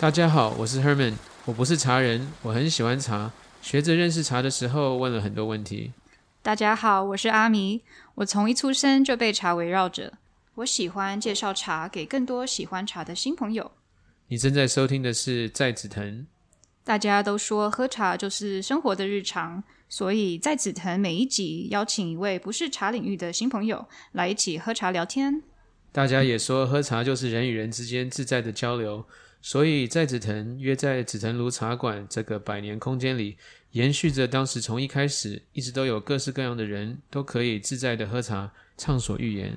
大家好，我是 Herman，我不是茶人，我很喜欢茶，学着认识茶的时候问了很多问题。大家好，我是阿迷，我从一出生就被茶围绕着，我喜欢介绍茶给更多喜欢茶的新朋友。你正在收听的是在紫藤。大家都说喝茶就是生活的日常，所以在紫藤每一集邀请一位不是茶领域的新朋友来一起喝茶聊天。大家也说喝茶就是人与人之间自在的交流。所以在紫藤约在紫藤庐茶馆这个百年空间里，延续着当时从一开始一直都有各式各样的人都可以自在的喝茶，畅所欲言。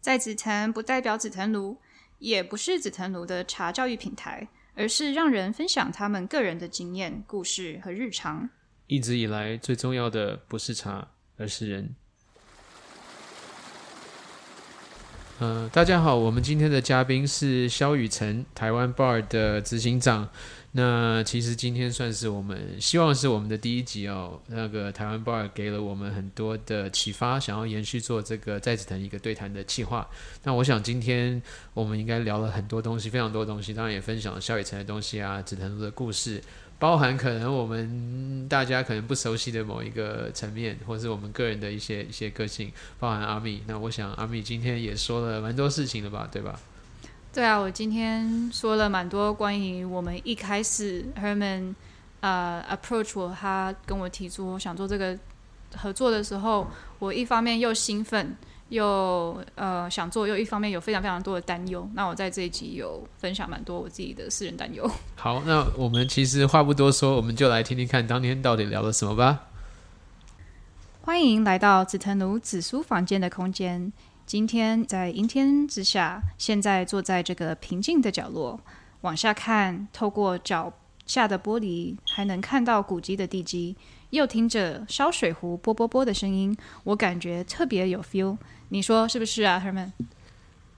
在紫藤不代表紫藤庐，也不是紫藤庐的茶教育平台，而是让人分享他们个人的经验、故事和日常。一直以来最重要的不是茶，而是人。呃，大家好，我们今天的嘉宾是肖雨辰，台湾 bar 的执行长。那其实今天算是我们希望是我们的第一集哦。那个台湾 bar 给了我们很多的启发，想要延续做这个在紫藤一个对谈的计划。那我想今天我们应该聊了很多东西，非常多东西，当然也分享了肖雨辰的东西啊，紫藤的故事。包含可能我们大家可能不熟悉的某一个层面，或是我们个人的一些一些个性，包含阿米。那我想阿米今天也说了蛮多事情了吧，对吧？对啊，我今天说了蛮多关于我们一开始 Herman 呃 approach 我，他跟我提出想做这个合作的时候，我一方面又兴奋。又呃想做，又一方面有非常非常多的担忧。那我在这一集有分享蛮多我自己的私人担忧。好，那我们其实话不多说，我们就来听听看当天到底聊了什么吧。欢迎来到紫藤奴紫苏房间的空间。今天在阴天之下，现在坐在这个平静的角落，往下看，透过脚下的玻璃，还能看到古迹的地基。又听着烧水壶啵啵啵的声音，我感觉特别有 feel。你说是不是啊，Herman？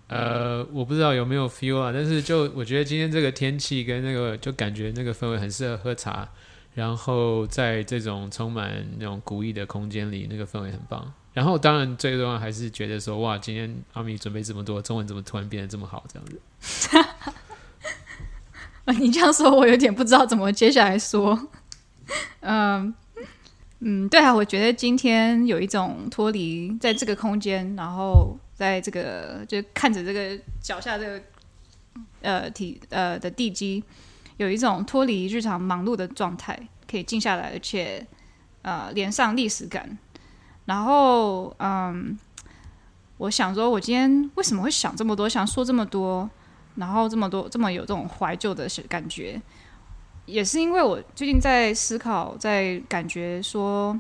呃，我不知道有没有 feel 啊，但是就我觉得今天这个天气跟那个，就感觉那个氛围很适合喝茶。然后在这种充满那种古意的空间里，那个氛围很棒。然后当然最重要还是觉得说，哇，今天阿米准备这么多，中文怎么突然变得这么好？这样子。你这样说，我有点不知道怎么接下来说。嗯。嗯，对啊，我觉得今天有一种脱离在这个空间，然后在这个就看着这个脚下这个呃体呃的地基，有一种脱离日常忙碌的状态，可以静下来，而且呃连上历史感。然后嗯，我想说，我今天为什么会想这么多，想说这么多，然后这么多这么有这种怀旧的感觉。也是因为我最近在思考，在感觉说，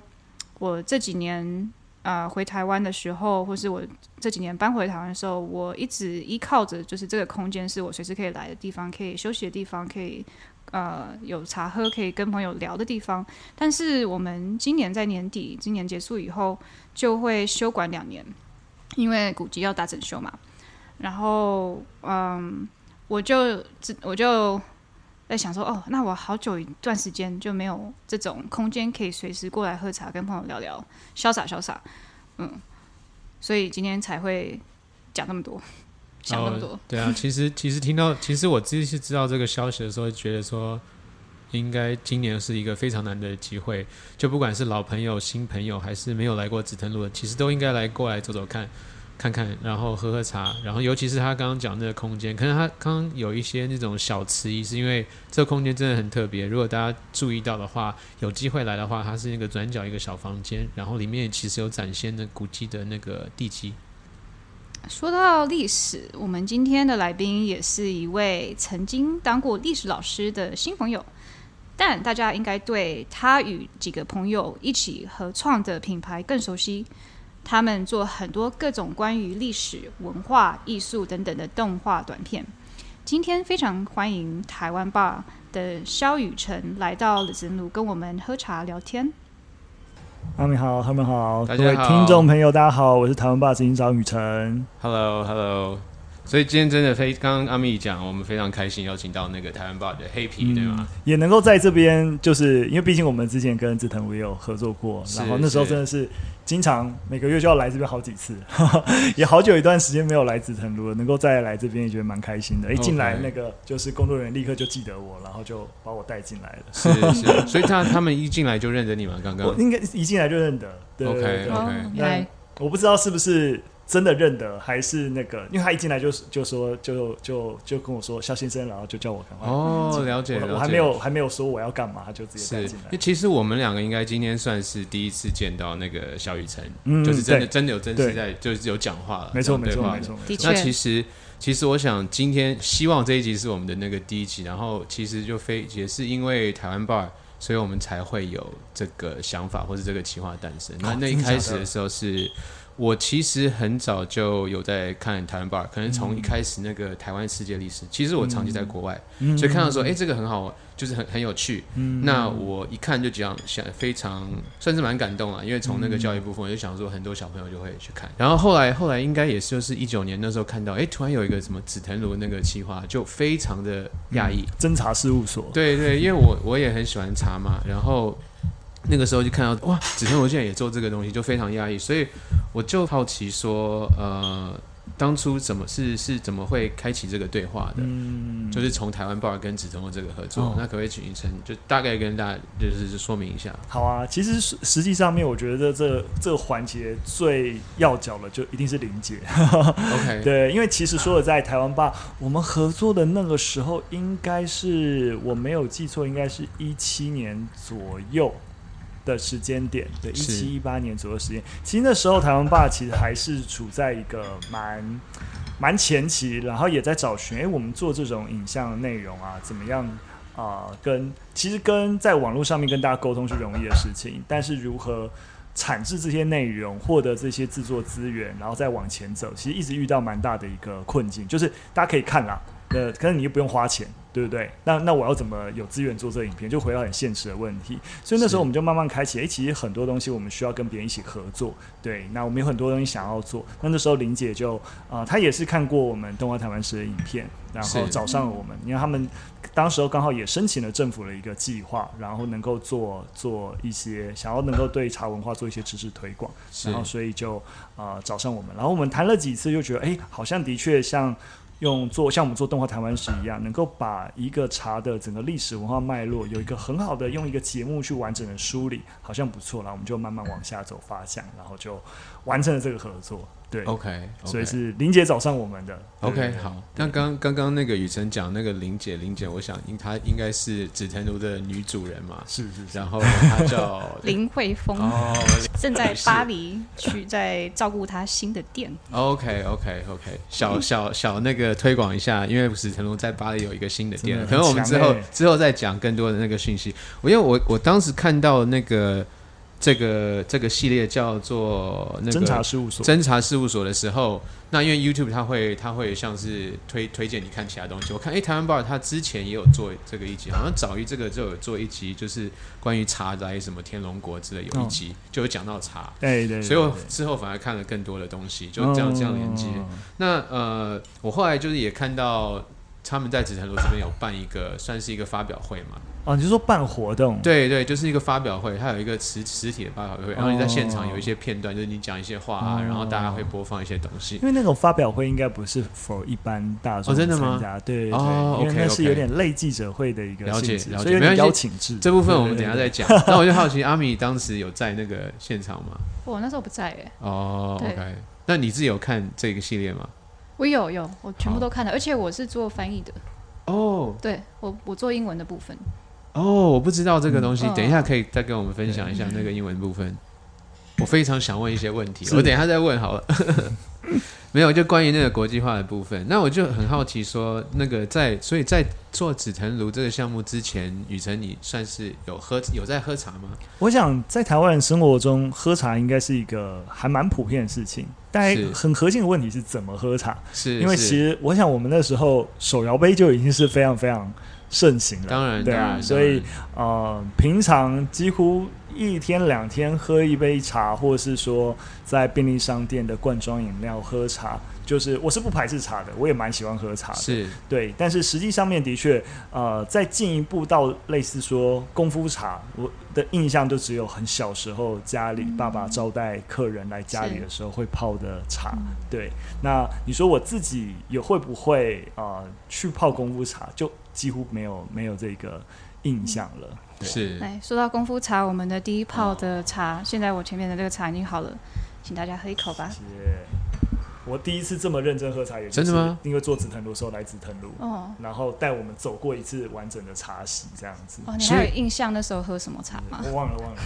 我这几年啊回台湾的时候，或是我这几年搬回台湾的时候，我一直依靠着就是这个空间是我随时可以来的地方，可以休息的地方，可以呃有茶喝，可以跟朋友聊的地方。但是我们今年在年底，今年结束以后就会休馆两年，因为古籍要大整修嘛。然后嗯，我就我就。在想说哦，那我好久一段时间就没有这种空间可以随时过来喝茶，跟朋友聊聊，潇洒潇洒，嗯，所以今天才会讲那么多，想那么多。对啊，其实其实听到，其实我自己是知道这个消息的时候，觉得说应该今年是一个非常难得的机会，就不管是老朋友、新朋友，还是没有来过紫藤路的，其实都应该来过来走走看。看看，然后喝喝茶，然后尤其是他刚刚讲那个空间，可能他刚刚有一些那种小迟疑，是因为这个空间真的很特别。如果大家注意到的话，有机会来的话，它是那个转角一个小房间，然后里面其实有展现的古迹的那个地基。说到历史，我们今天的来宾也是一位曾经当过历史老师的新朋友，但大家应该对他与几个朋友一起合创的品牌更熟悉。他们做很多各种关于历史文化、艺术等等的动画短片。今天非常欢迎台湾爸的肖雨辰来到了神路，跟我们喝茶聊天。阿明好，他们好，各位听众朋友大家好，我是台湾爸执行长雨辰。Hello，Hello。所以今天真的非刚刚阿密讲，我们非常开心邀请到那个台湾 bar 的黑皮，对吗？也能够在这边，就是因为毕竟我们之前跟志腾也有合作过，然后那时候真的是经常每个月就要来这边好几次，也好久一段时间没有来紫藤路了，能够再来这边也觉得蛮开心的。一进来那个就是工作人员立刻就记得我，然后就把我带进来了。是是，所以他他们一进来就认得你吗？刚刚我应该一进来就认得，对 OK，对对 OK 哦，原来我不知道是不是真的认得，还是那个，因为他一进来就就说就就就跟我说肖先生，然后就叫我赶快哦，了解了解，我我还没有还没有说我要干嘛，他就直接进来。为。其实我们两个应该今天算是第一次见到那个小雨辰，嗯就是真的真的有真实在，就是有讲话了，没错没错没错那其实，其实我想今天希望这一集是我们的那个第一集，然后其实就非也是因为台湾 bar，所以我们才会有这个想法或是这个企划诞生。那那一开始的时候是。我其实很早就有在看台湾 bar，可能从一开始那个台湾世界历史，其实我长期在国外，嗯所以看到说，哎、这个很好，就是很很有趣。嗯那我一看就这样想，非常算是蛮感动了，因为从那个教育部分，我就想说，很多小朋友就会去看。然后后来后来应该也是就是一九年那时候看到，哎、突然有一个什么紫藤庐那个企划，就非常的讶异。侦查事务所，对对，因为我我也很喜欢查嘛，然后那个时候就看到哇，紫藤庐竟然也做这个东西，就非常讶异，所以我就好奇说，呃，当初怎么是是怎么会开启这个对话的？嗯，就是从台湾 bar 跟紫藤的这个合作，哦那可不可以请医生就大概跟大家就是说明一下？好啊。其实实实际上面，我觉得这这个环节最要角的就一定是林姐，OK，对，因为其实说的在台湾吧，我们合作的那个时候，应该是我没有记错，应该是一七年左右。的时间点，对，一是七一八年左右时间，其实那时候台湾霸其实还是处在一个蛮蛮前期，然后也在找寻，哎、我们做这种影像内容啊，怎么样啊、跟其实跟在网络上面跟大家沟通是容易的事情，但是如何产制这些内容，获得这些制作资源，然后再往前走，其实一直遇到蛮大的一个困境，就是大家可以看啦，呃，可能你又不用花钱。对不对？那那我要怎么有资源做这个影片？就回到很现实的问题。所以那时候我们就慢慢开启，诶，其实很多东西我们需要跟别人一起合作。对，那我们有很多东西想要做。那那时候林姐就啊、呃她也是看过我们动画台湾时的影片，然后找上了我们，因为他们当时候刚好也申请了政府的一个计划，然后能够做做一些想要能够对茶文化做一些知识推广，然后所以就呃找上我们，然后我们谈了几次，就觉得哎，好像的确像。用做像我们做动画台湾史一样，能够把一个茶的整个历史文化脉络有一个很好的用一个节目去完整的梳理，好像不错。然后我们就慢慢往下走发想，然后就完成了这个合作。对。OK，, 所以是林姐找上我们的。对 OK 好。那刚刚刚那个雨辰讲那个林姐，林姐，我想应她应该是紫藤庐的女主人嘛，是是是，然后她叫 林慧峰。哦正在 巴黎去在照顾她新的店。OK OK OK，小 小小那个推广一下，因为紫藤庐在巴黎有一个新的店，可能我们之后、之后再讲更多的那个讯息。我因为我我当时看到那个这个这个系列叫做那个侦查事务所。侦查事务所的时候，那因为 YouTube 它会它会像是推推荐你看其他东西。我看诶，台湾 bar 它之前也有做这个一集，好像早于这个就有做一集，就是关于茶来什么天龙国之类有一集、就有讲到茶，对对对，所以我之后反而看了更多的东西，就这样、这样连接。嗯那呃，我后来就是也看到他们在紫藤路这边有办一个算是一个发表会嘛，哦，你是说办活动，对对，就是一个发表会，它有一个实实体的发表会，然后你在现场哦有一些片段，就是你讲一些话啊，哦然后大家会播放一些东西因。为那种发表会应该不是 for 一般大众哦真的吗参加对对对，哦因为那是有点类记者会的一个了解了解没关系邀请制。这部分我们等一下再。对讲。那我就好奇，阿米当时有在那个现场吗？我那时候不在哎，哦，OK。那你自己有看这个系列吗？我有有，我全部都看了，而且我是做翻译的，哦对我我做英文的部分。哦，我不知道这个东西，嗯等一下可以再跟我们分享一下那个英文部分。我非常想问一些问题，我等一下再问好了。没有，就关于那个国际化的部分，那我就很好奇说，那个在所以在做紫藤庐这个项目之前，雨辰你算是有喝有在喝茶吗？我想在台湾人生活中，喝茶应该是一个还蛮普遍的事情。但是很核心的问题是怎么喝茶？是，因为其实我想，我们那时候手摇杯就已经是非常非常盛行了。当然对啊，所以呃，平常几乎一天两天喝一杯茶，或者是说在便利商店的罐装饮料喝茶，就是我是不排斥茶的，我也蛮喜欢喝茶的。是对，但是实际上面的确，呃，再进一步到类似说功夫茶，我的印象就只有很小时候家里爸爸招待客人来家里的时候会泡的茶。对，那你说我自己有会不会呃去泡功夫茶，就几乎没有没有这个印象了。对是，来说到功夫茶，我们的第一泡的茶，现在我前面的这个茶已经好了，请大家喝一口吧。谢谢。我第一次这么认真喝茶，也就是真的吗因为做紫藤路的时候来紫藤路，哦然后带我们走过一次完整的茶席，这样子。哦，你还有印象那时候喝什么茶吗？我忘了忘了。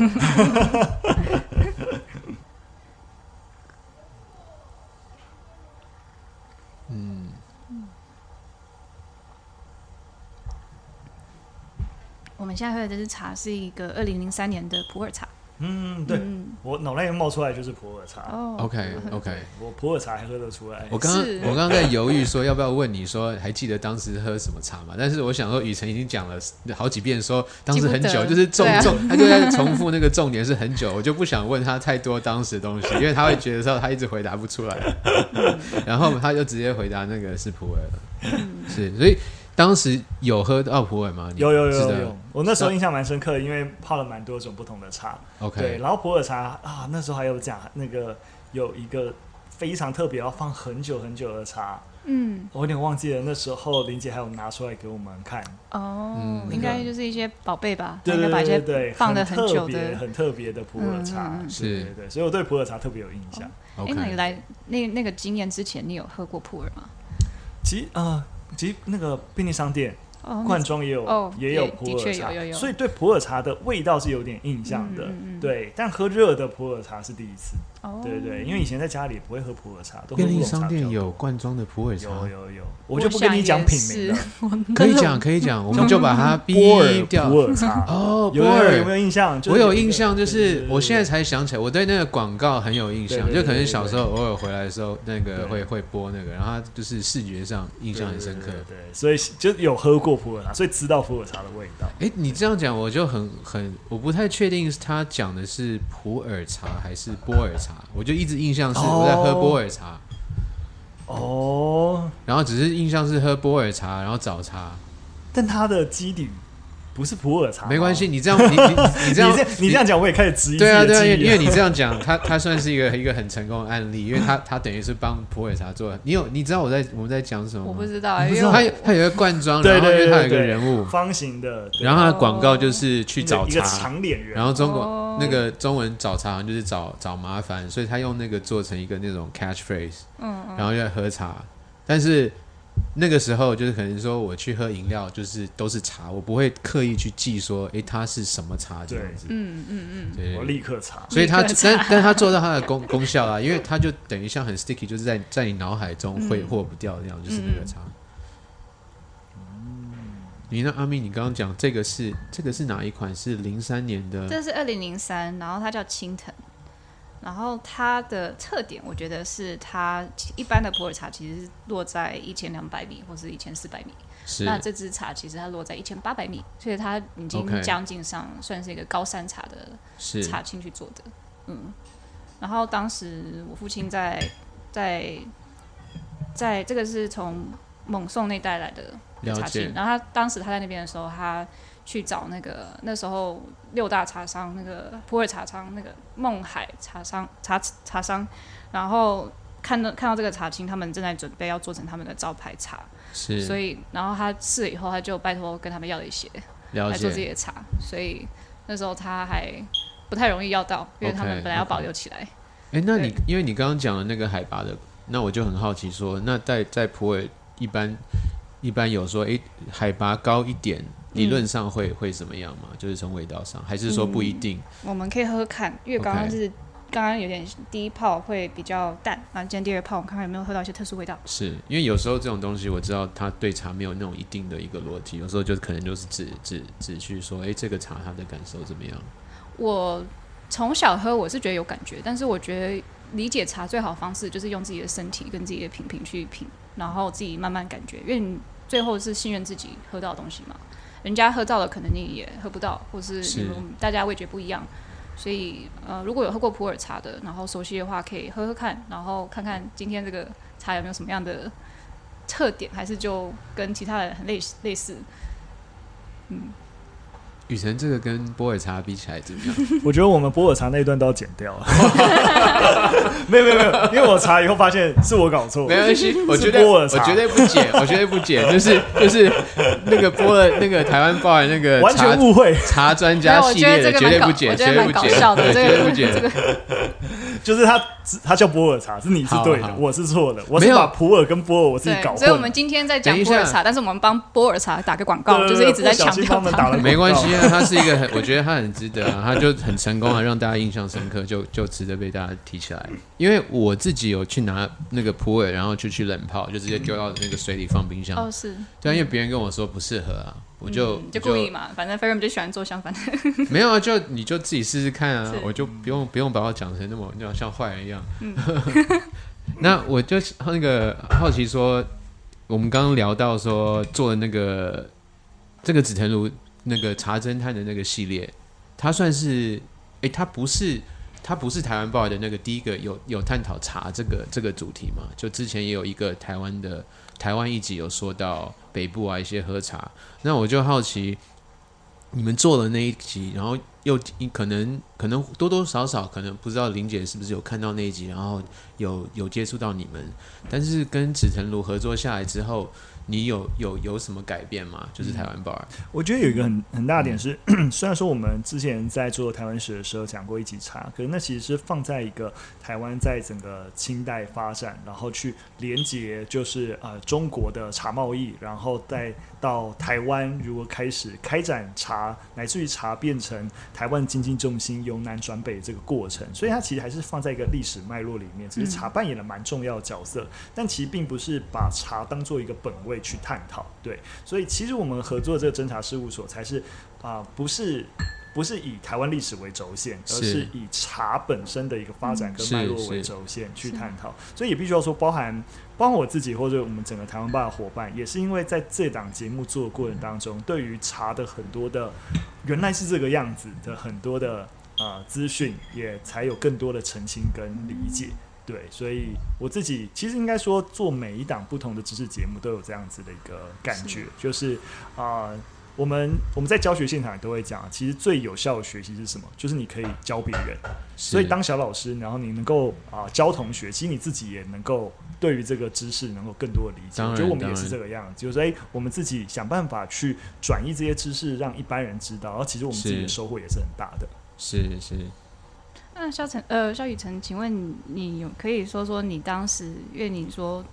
嗯，我们现在喝的这支茶是一个二零零三年的普洱茶。嗯，对，嗯，我脑袋里冒出来就是普洱茶。哦 OK OK。我普洱茶还喝得出来。我刚刚我刚刚在犹豫说要不要问你说还记得当时喝什么茶吗？但是我想说雨辰已经讲了好几遍说当时很久，就是重重，他就在重复那个重点是很久，我就不想问他太多当时的东西，因为他会觉得说他一直回答不出来，然后他就直接回答那个是普洱了，是，所以当时有喝到普洱吗？有有有有有，我那时候印象蛮深刻的，因为泡了蛮多种不同的茶。对，，OK，然后普洱茶啊，那时候还有讲那个有一个非常特别，要放很久很久的茶，嗯，我有点忘记了。那时候林姐还有拿出来给我们看，哦嗯，应该就是一些宝贝吧，对对把一些对对对，放的很很久的。很特别的普洱茶，是对对，所以我对普洱茶特别有印象。哎，那你 OK，来那那个经验之前，你有喝过普洱吗？其实呃，其实那个便利商店哦，罐装也有、哦也有普洱茶，有有有所以对普洱茶的味道是有点印象的。嗯嗯嗯对，但喝热的普洱茶是第一次。哦，对对对，因为以前在家里不会喝普洱茶，都喝便利商店有罐装的普洱茶。有，有有，我 就不跟你讲品名了。可以讲可以讲，我们就把它波尔逼。掉普。洱茶，哦，有波尔。有有没有印象？我有印象，就是我现在才想起来，我对那个广告很有印象，就可能小时候偶尔回来的时候，那个会会播那个，然后它就是视觉上印象很深刻。对，所以就有喝过普洱茶，所以知道普洱茶的味道。哎，你这样讲我就很很，我不太确定他讲的是普洱茶还是波尔茶，我就一直印象是我在喝波尔茶，哦，然后只是印象是喝波尔茶，然后早茶，但它的基底不是普洱茶，没关系，。你这样你你你你这样你这样讲，我也开始质疑对啊，对啊，因为你这样讲，他他算是一个一个很成功的案例，因为他他等于是帮普洱茶做。你有你知道我在我们在讲什么吗？我不知道，因为我他有他有一个罐装，然后因为他有一个人物，方形的，然后他的广告就是去找茶，长脸人，然后中国哦那个中文找茶好像就是找找麻烦，所以他用那个做成一个那种 catchphrase，嗯然后就在喝茶，但是。那个时候就是可能说我去喝饮料，就是都是茶，我不会刻意去记说，诶，它是什么茶这样子。嗯嗯嗯，对，我立刻查。所以它但但它做到它的功功效啊，因为它就等于像很 sticky，就是在在你脑海中挥嗯霍不掉那样，就是那个茶。你那阿咪，你刚刚讲这个是这个是哪一款？是零三年的这是二零零三，然后它叫青藤。然后它的特点，我觉得是它一般的普洱茶其实是落在一千两百米或是一千四百米，是。那这支茶其实它落在一千八百米，所以它已经将近上算是一个高山茶的茶青去做的，嗯。然后当时我父亲在在在这个是从蒙宋那带来的茶青，然后他当时他在那边的时候，他去找那个那时候六大茶商那个普洱茶商那个孟海茶商茶茶商，然后看到看到这个茶青，他们正在准备要做成他们的招牌茶，是，所以然后他试了以后，他就拜托跟他们要了一些了来做自己。的茶，所以那时候他还不太容易要到，因为他们本来要保留起来。哎，那你因为你刚刚讲的那个海拔的，那我就很好奇说，那在在普洱一般一般有说，哎，海拔高一点，理论上会会怎么样吗？就是从味道上，还是说不一定？我们可以喝喝看，因为刚刚是刚刚有点第一泡会比较淡，然后今天第二泡我们看看有没有喝到一些特殊味道。是因为有时候这种东西，我知道它对茶没有那种一定的一个逻辑，有时候就可能就是只只只去说，哎，这个茶它的感受怎么样？我从小喝我是觉得有感觉，但是我觉得理解茶最好的方式就是用自己的身体跟自己的品品去品，然后自己慢慢感觉，因为你最后是信任自己喝到的东西嘛。人家喝到了，可能你也喝不到，或是是你们大家味觉不一样。所以呃，如果有喝过普洱茶的，然后熟悉的话，可以喝喝看，然后看看今天这个茶有没有什么样的特点，还是就跟其他的很类类似。嗯，雨辰这个跟波尔茶比起来怎么样？我觉得我们波尔茶那一段都要剪掉 了。没有没有没有，因为我查以后发现是我搞错。没关系，我觉得我波尔茶绝对不剪，我绝对不剪，就是就是那个波尔那个台湾报的那个完茶全误会，茶专家系列的绝对不剪，绝对不剪，绝对不剪。这个 就是他他叫波尔茶，是你是对的好，好我是错的，我是没有把普洱跟波尔我自己搞，混。所以我们今天在讲波尔茶，但是我们帮波尔茶打个广告，就是一直在强调它。帮他们打了没关系啊，他是一个很，我觉得他很值得啊，他就很成功啊，让大家印象深刻，就就值得被大家提起来。因为我自己有去拿那个普洱，然后就去冷泡，就直接丢到那个水里放冰箱。哦，是，对啊，因为别人跟我说不适合啊，我就、嗯就故意嘛，反正 f e r 就喜欢做相反的。没有啊，就你就自己试试看啊，我就不用不用把我讲成那么那种像坏人一样。嗯 那我就那个好奇说，我们刚刚聊到说做的那个这个紫藤庐那个茶侦探的那个系列，它算是哎，它不是它不是台湾报的那个第一个有有探讨茶这个这个主题嘛？就之前也有一个台湾的台湾一集有说到北部啊一些喝茶，那我就好奇。你们做了那一集，然后又可能可能多多少少可能不知道林姐是不是有看到那一集，然后有有接触到你们，但是跟紫藤庐合作下来之后，你有有有什么改变吗？就是台湾 bar，我觉得有一个很很大的点是，虽然说我们之前在做台湾史的时候讲过一级茶，可是那其实是放在一个台湾在整个清代发展，然后去连接就是呃中国的茶贸易，然后再到台湾如果开始开展茶，乃至于茶变成台湾经济重心由南转北这个过程，所以它其实还是放在一个历史脉络里面，只是茶扮演了蛮重要的角色，但其实并不是把茶当做一个本位去探讨，对。所以其实我们合作这个侦查事务所才是啊、不是不是以台湾历史为轴线，而是是以茶本身的一个发展跟脉络为轴线去探讨。所以也必须要说，包含包含我自己或者我们整个台湾吧的伙伴，也是因为在这档节目做的过程当中，对于茶的很多的原来是这个样子的很多的呃资讯，也才有更多的澄清跟理解。对，所以我自己其实应该说，做每一档不同的知识节目都有这样子的一个感觉，就是啊、我们我们在教学现场也都会讲，其实最有效的学习是什么？就是你可以教别人。所以当小老师，然后你能够啊、教同学，其实你自己也能够对于这个知识能够更多的理解。我觉得我们也是这个样子，就是说，哎、我们自己想办法去转移这些知识，让一般人知道，然后其实我们自己的收获也是很大的。是是那肖晨呃肖雨辰，请问你你有可以说说你当时，因为你说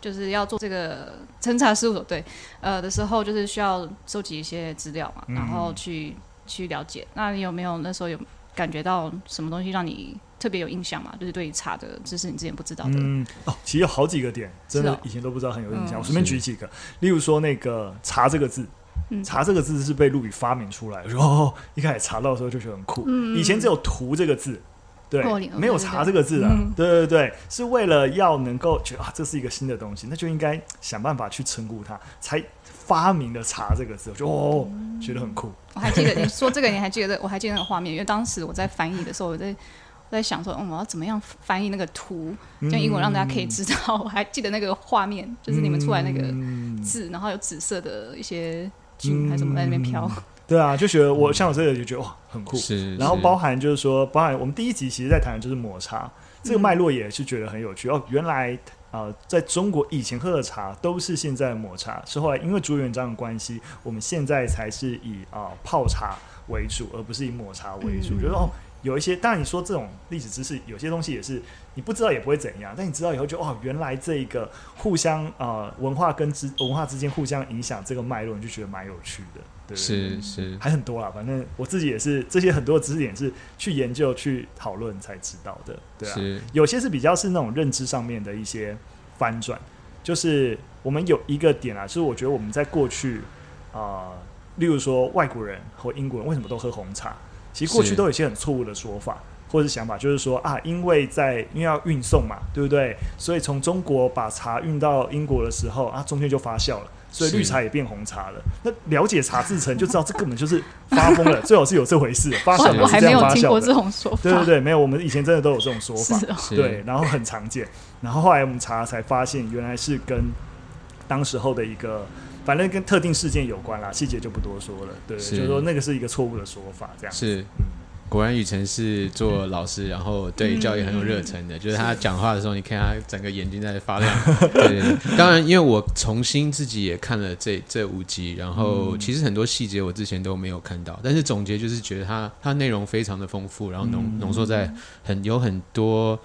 就是要做这个 侦查事务所对呃的时候，就是需要收集一些资料嘛，嗯然后去去了解。那你有没有那时候有感觉到什么东西让你特别有印象嘛？就是对于茶的知识你之前不知道的，嗯，哦，其实有好几个点，真的以前都不知道很有印象。嗯我随便举几个，例如说那个“茶”这个字，嗯茶这个字是被陆羽发明出来的。我说哦，一开始查到的时候就觉得很酷。嗯以前只有“图”这个字，对没有“对对茶”这个字啊。嗯对对对，是为了要能够觉得啊，这是一个新的东西，那就应该想办法去称呼它，才发明了“查”这个字。我就哦，觉得很酷。我还记得你说这个，你还记得？我还记得那个画面，因为当时我在翻译的时候，我在我在想说，嗯，我要怎么样翻译那个图，用英文让大家可以知道。我还记得那个画面，就是你们出来那个嗯字，然后有紫色的一些菌还是什么在那边飘。对啊，就觉得我像我这个就觉得哇，很酷。是，然后包含就是说，包含我们第一集其实在谈的就是抹茶，这个脉络也是觉得很有趣、哦。原来呃，在中国以前喝的茶都是现在的抹茶，是后来因为朱元璋的关系，我们现在才是以啊、呃泡茶为主，而不是以抹茶为主。嗯觉得哦，有一些当然你说这种历史知识，有些东西也是你不知道也不会怎样，但你知道以后就哦，原来这个互相呃文化跟之文化之间互相影响这个脉络，你就觉得蛮有趣的。对是是还很多啦，反正我自己也是这些很多的知识点是去研究、去讨论才知道的，对啊。有些是比较是那种认知上面的一些翻转，就是我们有一个点啊，就是我觉得我们在过去啊、呃例如说外国人或英国人为什么都喝红茶，其实过去都有一些很错误的说法。或者是想法，就是说啊，因为在因为要运送嘛，对不对？所以从中国把茶运到英国的时候啊，中间就发酵了。所以绿茶也变红茶了。那了解茶制成就知道，这根本就是发疯了。最好是有这回事，发酵我还没有听过这种说法。对对对，没有，我们以前真的都有这种说法。是对，然后很常见。然后后来我们查才发现，原来是跟当时候的一个，反正跟特定事件有关啦，细节就不多说了。对，就是说那个是一个错误的说法，这样是。果然雨辰是做老师，然后对教育很有热忱的。就是他讲话的时候，你看他整个眼睛在发亮。对，当然，因为我重新自己也看了这这五集，然后其实很多细节我之前都没有看到，但是总结就是觉得他他内容非常的丰富，然后浓浓缩在很有很多。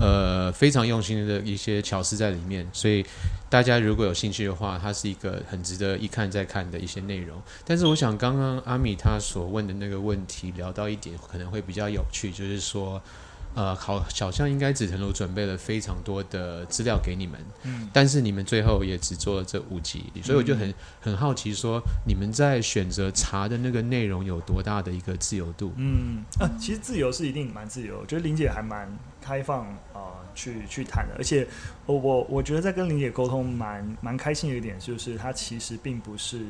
呃，非常用心的一些巧思在里面，所以大家如果有兴趣的话，它是一个很值得一看再看的一些内容。但是，我想刚刚阿米他所问的那个问题，聊到一点可能会比较有趣，就是说。呃，好，小象应该紫藤庐准备了非常多的资料给你们，嗯，但是你们最后也只做了这五集，所以我就很很好奇，说你们在选择查的那个内容有多大的一个自由度？嗯，啊，其实自由是一定蛮自由，我觉得林姐还蛮开放啊，去去谈的，而且我我我觉得在跟林姐沟通蛮蛮开心的一点，就是她其实并不是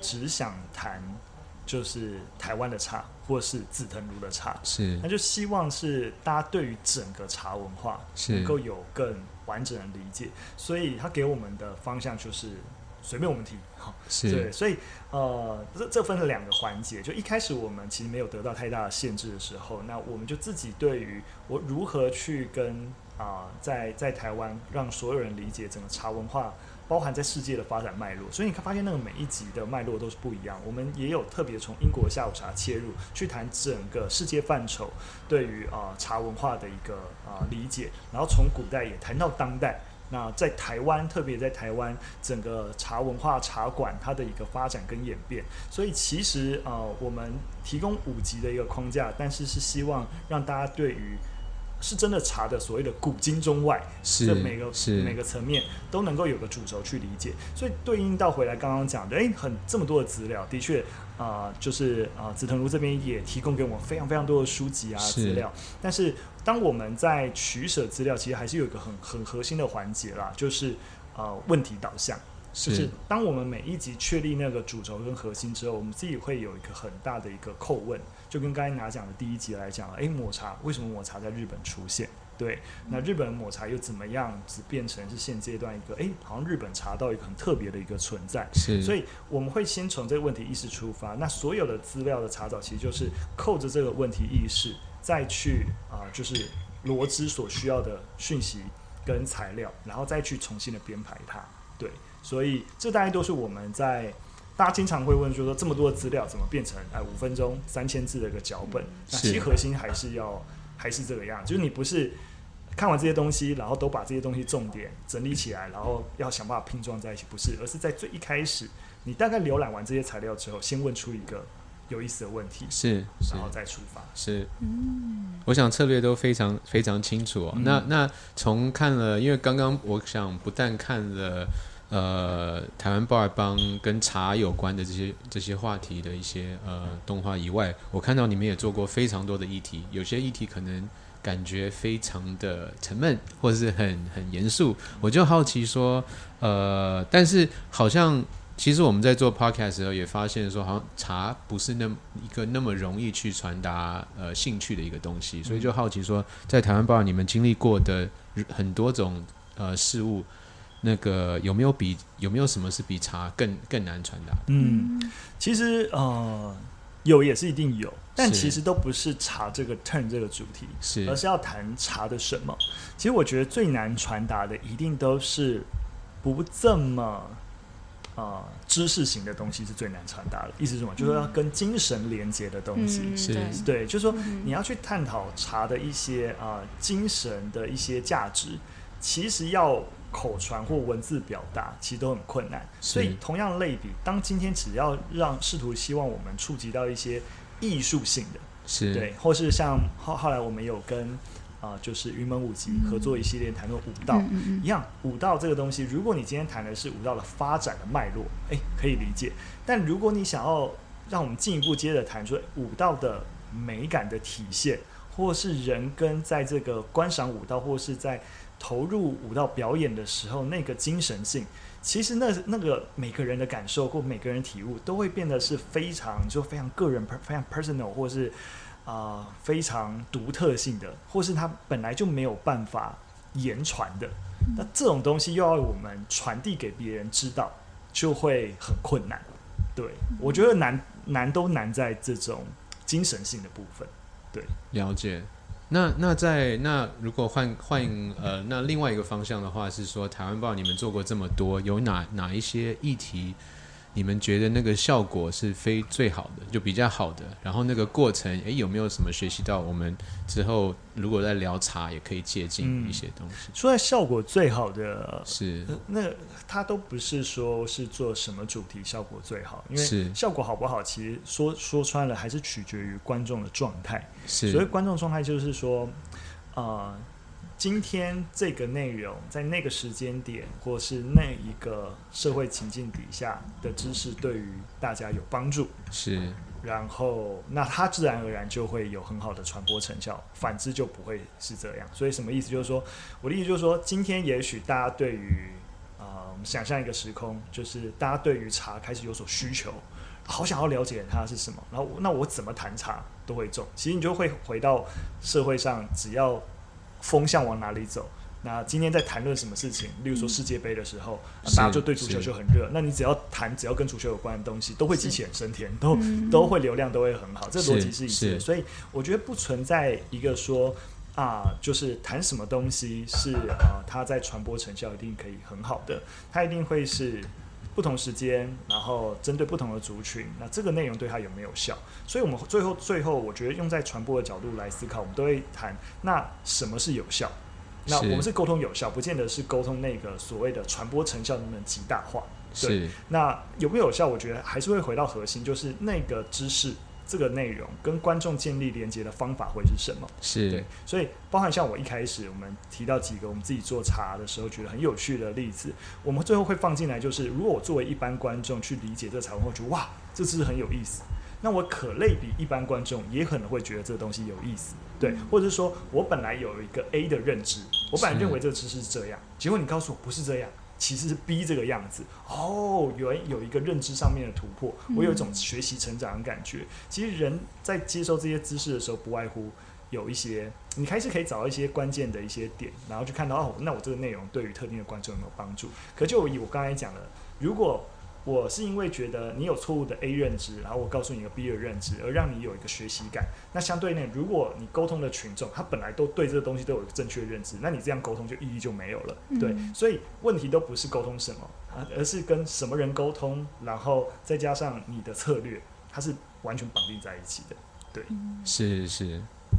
只想谈。就是台湾的茶，或是紫藤庐的茶，是，那就希望是大家对于整个茶文化能够有更完整的理解，所以他给我们的方向就是随便我们提，好，是。对，所以呃，这这分了两个环节，就一开始我们其实没有得到太大的限制的时候，那我们就自己对于我如何去跟啊，在在台湾让所有人理解整个茶文化。包含在世界的发展脉络，所以你看发现那个每一集的脉络都是不一样。我们也有特别从英国下午茶切入，去谈整个世界范畴对于啊茶文化的一个啊理解，然后从古代也谈到当代。那在台湾，特别在台湾整个茶文化茶馆它的一个发展跟演变。所以其实啊，我们提供五集的一个框架，但是是希望让大家对于。是真的查的所谓的古今中外，是每个是。每个层面都能够有个主轴去理解，所以对应到回来刚刚讲的，哎，很这么多的资料，的确啊，就是啊，紫藤庐这边也提供给我们非常非常多的书籍啊资料，但是当我们在取舍资料，其实还是有一个很很核心的环节啦，就是呃问题导向。就是当我们每一集确立那个主轴跟核心之后，我们自己会有一个很大的一个叩问，就跟刚才拿奖的第一集来讲，诶，抹茶为什么抹茶在日本出现？对，那日本抹茶又怎么样子变成是现阶段一个诶，好像日本茶到一个很特别的一个存在？是，所以我们会先从这个问题意识出发，那所有的资料的查找其实就是扣着这个问题意识，再去啊，就是罗织所需要的讯息跟材料，然后再去重新的编排它，对。所以，这大概都是我们在大家经常会问，就是说这么多的资料怎么变成哎五分钟三千字的一个脚本？那其实核心还是要还是这个样，就是你不是看完这些东西，然后都把这些东西重点整理起来，然后要想办法拼装在一起，不是，而是在最一开始，你大概浏览完这些材料之后，先问出一个有意思的问题，是，然后再出发，是，嗯，我想策略都非常非常清楚哦。那那从看了，因为刚刚我想不但看了。呃，台湾鲍尔邦跟茶有关的这些这些话题的一些呃动画以外，我看到你们也做过非常多的议题，有些议题可能感觉非常的沉闷或是很很严肃，我就好奇说，呃，但是好像其实我们在做 podcast 的时候也发现说，好像茶不是那么一个那么容易去传达呃兴趣的一个东西，所以就好奇说，在台湾报你们经历过的很多种呃事物。那个有没有比有没有什么是比茶更更难传达？嗯，其实呃有也是一定有，但其实都不是茶这个 turn 这个主题，是而是要谈茶的什么。其实我觉得最难传达的一定都是不这么啊知识型的东西是最难传达的。意思是什么？就是要跟精神连接的东西，是对，就是说你要去探讨茶的一些啊精神的一些价值，其实要。口传或文字表达其实都很困难，所以同样类比，当今天只要让试图希望我们触及到一些艺术性的，是。对，或是像后后来我们有跟啊，就是云门舞集合作一系列谈论舞蹈一样，舞蹈这个东西，如果你今天谈的是舞蹈的发展的脉络，哎，可以理解；但如果你想要让我们进一步接着谈出舞蹈的美感的体现。或是人跟在这个观赏舞蹈，或是在投入舞蹈表演的时候，那个精神性，其实那那个每个人的感受或每个人体悟，都会变得是非常就非常个人、非常 personal，或是啊、非常独特性的，或是他本来就没有办法言传的。那这种东西又要我们传递给别人知道，就会很困难。对我觉得难难都难在这种精神性的部分。对了解。那那在那如果换换呃那另外一个方向的话是说，台湾报你们做过这么多，有哪哪一些议题，你们觉得那个效果是非最好的，就比较好的？然后那个过程，诶，有没有什么学习到？我们之后如果在聊茶，也可以借鉴一些东西。说在效果最好的，是呃那它都不是说是做什么主题效果最好，因为是效果好不好，其实说说穿了还是取决于观众的状态。是所以观众状态，就是说，呃，今天这个内容在那个时间点，或是那一个社会情境底下的知识，对于大家有帮助，是然后那它自然而然就会有很好的传播成效，反之就不会是这样。所以什么意思？就是说，我的意思就是说，今天也许大家对于啊、我们想象一个时空，就是大家对于茶开始有所需求，好想要了解它是什么，然后我那我怎么谈茶都会中。其实你就会回到社会上，只要风向往哪里走。那今天在谈论什么事情，例如说世界杯的时候，是大家就对足球就很热。那你只要谈只要跟足球有关的东西，都会激起很升天，都嗯都会流量都会很好，这逻辑是一致的。所以我觉得不存在一个说啊，就是谈什么东西是啊，它在传播成效一定可以很好的，它一定会是。不同时间，然后针对不同的族群，那这个内容对它有没有效？所以，我们最后最后，我觉得用在传播的角度来思考，我们都会谈那什么是有效？那我们是沟通有效，不见得是沟通那个所谓的传播成效能不能极大化。对那有没有有效？我觉得还是会回到核心，就是那个知识、这个内容跟观众建立连接的方法会是什么？对是，所以包含像我一开始我们提到几个我们自己做茶的时候觉得很有趣的例子，我们最后会放进来，就是如果我作为一般观众去理解这个茶文，会觉得哇，这知识很有意思。那我可类比一般观众也可能会觉得这个东西有意思，对，或者是说我本来有一个 A 的认知，我本来认为这个知识是这样，结果你告诉我不是这样，其实是 B 这个样子。哦，有人有一个认知上面的突破，我有一种学习成长的感觉。其实人在接受这些知识的时候，不外乎有一些，你开始可以找到一些关键的一些点，然后去看到哦，那我这个内容对于特定的观众有没有帮助？可就以我刚才讲的，如果我是因为觉得你有错误的 A 认知，然后我告诉你一个 B 的认知，而让你有一个学习感，那相对呢，如果你沟通的群众他本来都对这个东西都有一个正确的认知，那你这样沟通就意义就没有了。对，嗯所以问题都不是沟通什么啊，而是跟什么人沟通，然后再加上你的策略，它是完全绑定在一起的。对。是是，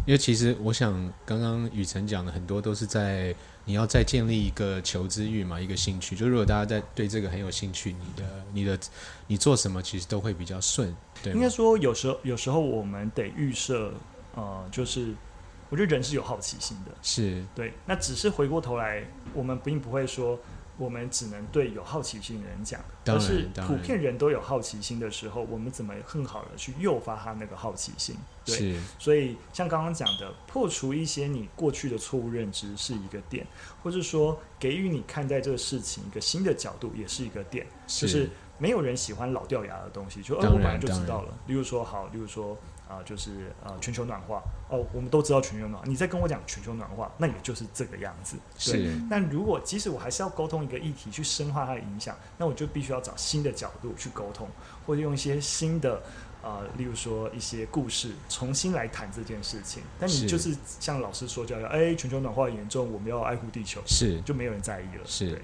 因为其实我想，刚刚雨辰讲的很多都是在你要再建立一个求知欲嘛，一个兴趣。就如果大家在对这个很有兴趣，你的你的你做什么其实都会比较顺，对吗应该？说，有时候有时候我们得预设，呃，就是我觉得人是有好奇心的，是对。那只是回过头来，我们并不会说我们只能对有好奇心的人讲，当然而是普遍人都有好奇心的时候，我们怎么更好的去诱发他那个好奇心？对。所以像刚刚讲的，破除一些你过去的错误认知是一个点，或者说给予你看待这个事情一个新的角度，也是一个点。就是没有人喜欢老掉牙的东西，就呃我本来就知道了。例如说好，例如说啊、就是呃全球暖化哦，我们都知道全球暖化，你在跟我讲全球暖化，那也就是这个样子。对。是但如果即使我还是要沟通一个议题去深化它的影响，那我就必须要找新的角度去沟通，或者用一些新的呃，例如说一些故事重新来谈这件事情。但你就是像老师说教要，哎，全球暖化严重，我们要爱护地球，是就没有人在意了。是对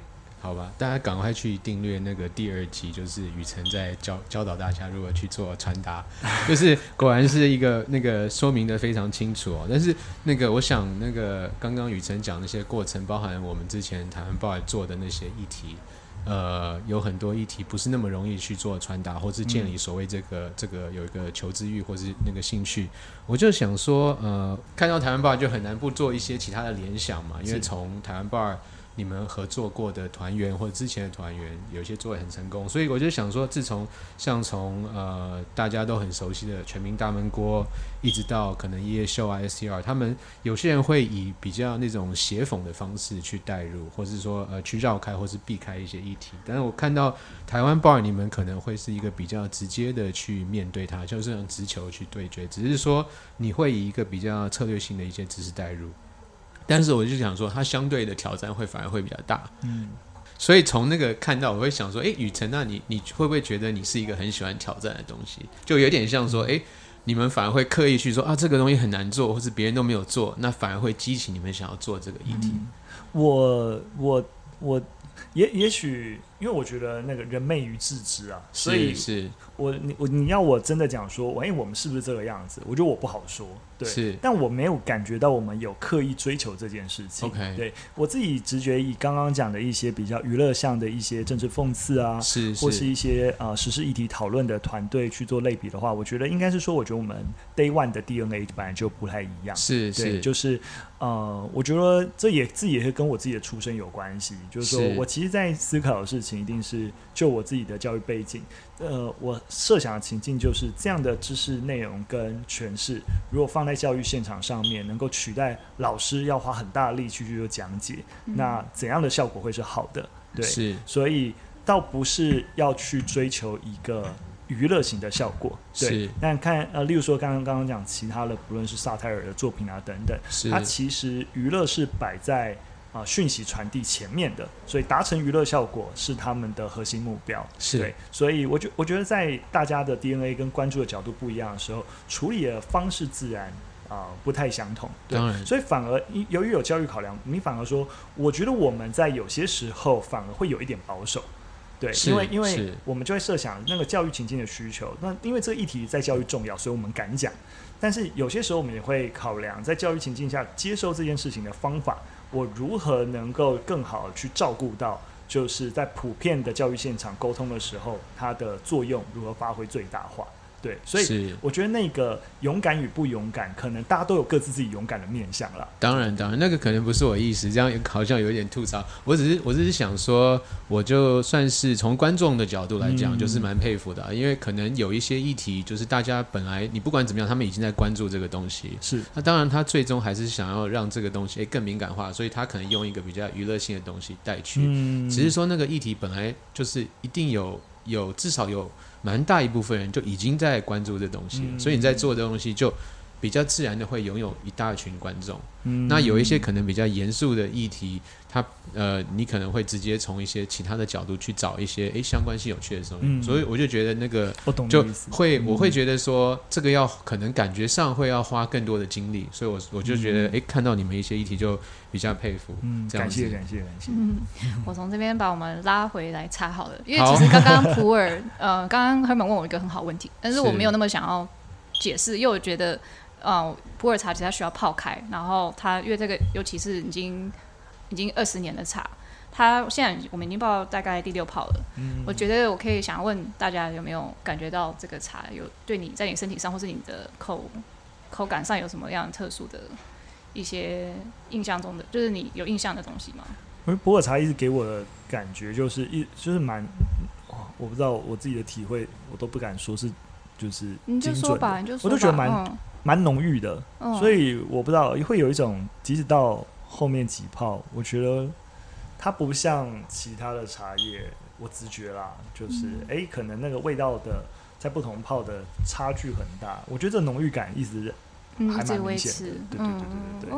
好吧，大家赶快去订阅那个第二集，就是雨辰在教教导大家如何去做传达，就是果然是一个那个说明的非常清楚哦。但是那个我想那个刚刚雨辰讲那些过程，包含我们之前台湾报也做的那些议题，呃，有很多议题不是那么容易去做传达，或是建立所谓这个、这个有一个求知欲或是那个兴趣。我就想说，呃，看到台湾报就很难不做一些其他的联想嘛，因为从台湾报你们合作过的团员或者之前的团员，有些做的很成功，所以我就想说，自从像从呃大家都很熟悉的全民大闷锅，一直到可能夜秀啊 S T R，他们有些人会以比较那种写讽的方式去带入，或是说呃去绕开或是避开一些议题。但是我看到台湾 bar 你们可能会是一个比较直接的去面对它，就是用直球去对决，只是说你会以一个比较策略性的一些知识带入。但是我就想说，它相对的挑战会反而会比较大。嗯，所以从那个看到，我会想说，诶，雨辰，那你你会不会觉得你是一个很喜欢挑战的东西？就有点像说，诶，你们反而会刻意去说啊，这个东西很难做，或是别人都没有做，那反而会激起你们想要做这个议题。我我我也也许，因为我觉得那个人媚于自知啊，所以是是我你我你要我真的讲说，哎，我们是不是这个样子？我觉得我不好说，对，是但我没有感觉到我们有刻意追求这件事情。OK 对我自己直觉以刚刚讲的一些比较娱乐向的一些政治讽刺啊，是或是一些呃时事议题讨论的团队去做类比的话，我觉得应该是说，我觉得我们 Day One 的 DNA 本来就不太一样。对，是是，就是呃，我觉得这也自己也是跟我自己的出身有关系。就是说我其实，在思考的事情，一定是就我自己的教育背景，呃，我设想的情境就是这样的知识内容跟诠释，如果放在教育现场上面，能够取代老师要花很大的力气去做讲解，那怎样的效果会是好的？对，是所以倒不是要去追求一个娱乐型的效果，对。但看呃，例如说刚刚刚刚讲其他的，不论是萨泰尔的作品啊等等，是它其实娱乐是摆在啊、讯息传递前面的，所以达成娱乐效果是他们的核心目标。是对，所以我觉我觉得在大家的 DNA 跟关注的角度不一样的时候，处理的方式自然啊、不太相同。对所以反而因由于有教育考量，你反而说，我觉得我们在有些时候反而会有一点保守。对，因为因为我们就会设想那个教育情境的需求，那因为这个议题在教育重要，所以我们敢讲。但是有些时候我们也会考量，在教育情境下接受这件事情的方法，我如何能够更好去照顾到，就是在普遍的教育现场沟通的时候，它的作用如何发挥最大化。对，所以我觉得那个勇敢与不勇敢，可能大家都有各自自己勇敢的面向了。当然，当然，那个可能不是我意思，这样好像有一点吐槽。我只是，我只是想说，我就算是从观众的角度来讲，嗯就是蛮佩服的啊、因为可能有一些议题，就是大家本来你不管怎么样，他们已经在关注这个东西。是，那当然，他最终还是想要让这个东西诶更敏感化，所以他可能用一个比较娱乐性的东西带去。嗯只是说那个议题本来就是一定有有至少有蛮大一部分人就已经在关注这东西了，嗯所以你在做的东西就比较自然的会拥有一大群观众。嗯那有一些可能比较严肃的议题，它呃，你可能会直接从一些其他的角度去找一些诶相关性有趣的东西，嗯。所以我就觉得那个我懂就会，嗯。我会觉得说这个要可能感觉上会要花更多的精力，所以我我就觉得诶，看到你们一些议题就比较佩服，嗯，这样子。感谢感谢感谢。嗯，我从这边把我们拉回来查好了，因为其实刚刚普洱，呃，刚刚 Herman 问我一个很好问题，但是我没有那么想要解释，因为我觉得，呃，普洱茶其实它需要泡开，然后它因为这个，尤其是已经已经二十年的茶，它现在我们已经泡大概第六泡了，嗯我觉得我可以想问大家有没有感觉到这个茶有对你在你身体上或是你的口口感上有什么样特殊的一些印象中的，就是你有印象的东西吗？因为普洱茶一直给我的感觉就是一就是蛮，哇我不知道我自己的体会，我都不敢说是就是你就说吧，你就说吧。我就觉得蛮嗯蛮浓郁的，嗯所以我不知道会有一种，即使到后面几泡，我觉得它不像其他的茶叶，我直觉啦，就是嗯哎、诶可能那个味道的在不同泡的差距很大，我觉得这浓郁感一直嗯，还蛮明显的持，对对对对对对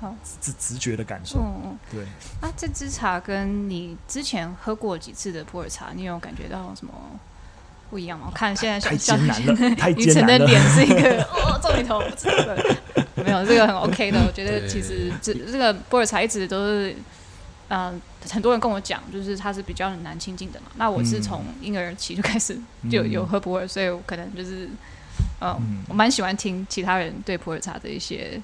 好，直直觉的感受，嗯嗯。对。啊，这支茶跟你之前喝过几次的普洱茶，你有感觉到什么不一样吗？我看现在太小艰难了，太艰难了。脸是一个哦，皱眉头，这个没有这个很 OK 的。我觉得其实这这个普洱茶一直都是，嗯、很多人跟我讲，就是它是比较难亲近的嘛。那我是嗯从婴儿期就开始就有喝普洱，所以我可能就是，嗯，嗯我蛮喜欢听其他人对普洱茶的一些嗯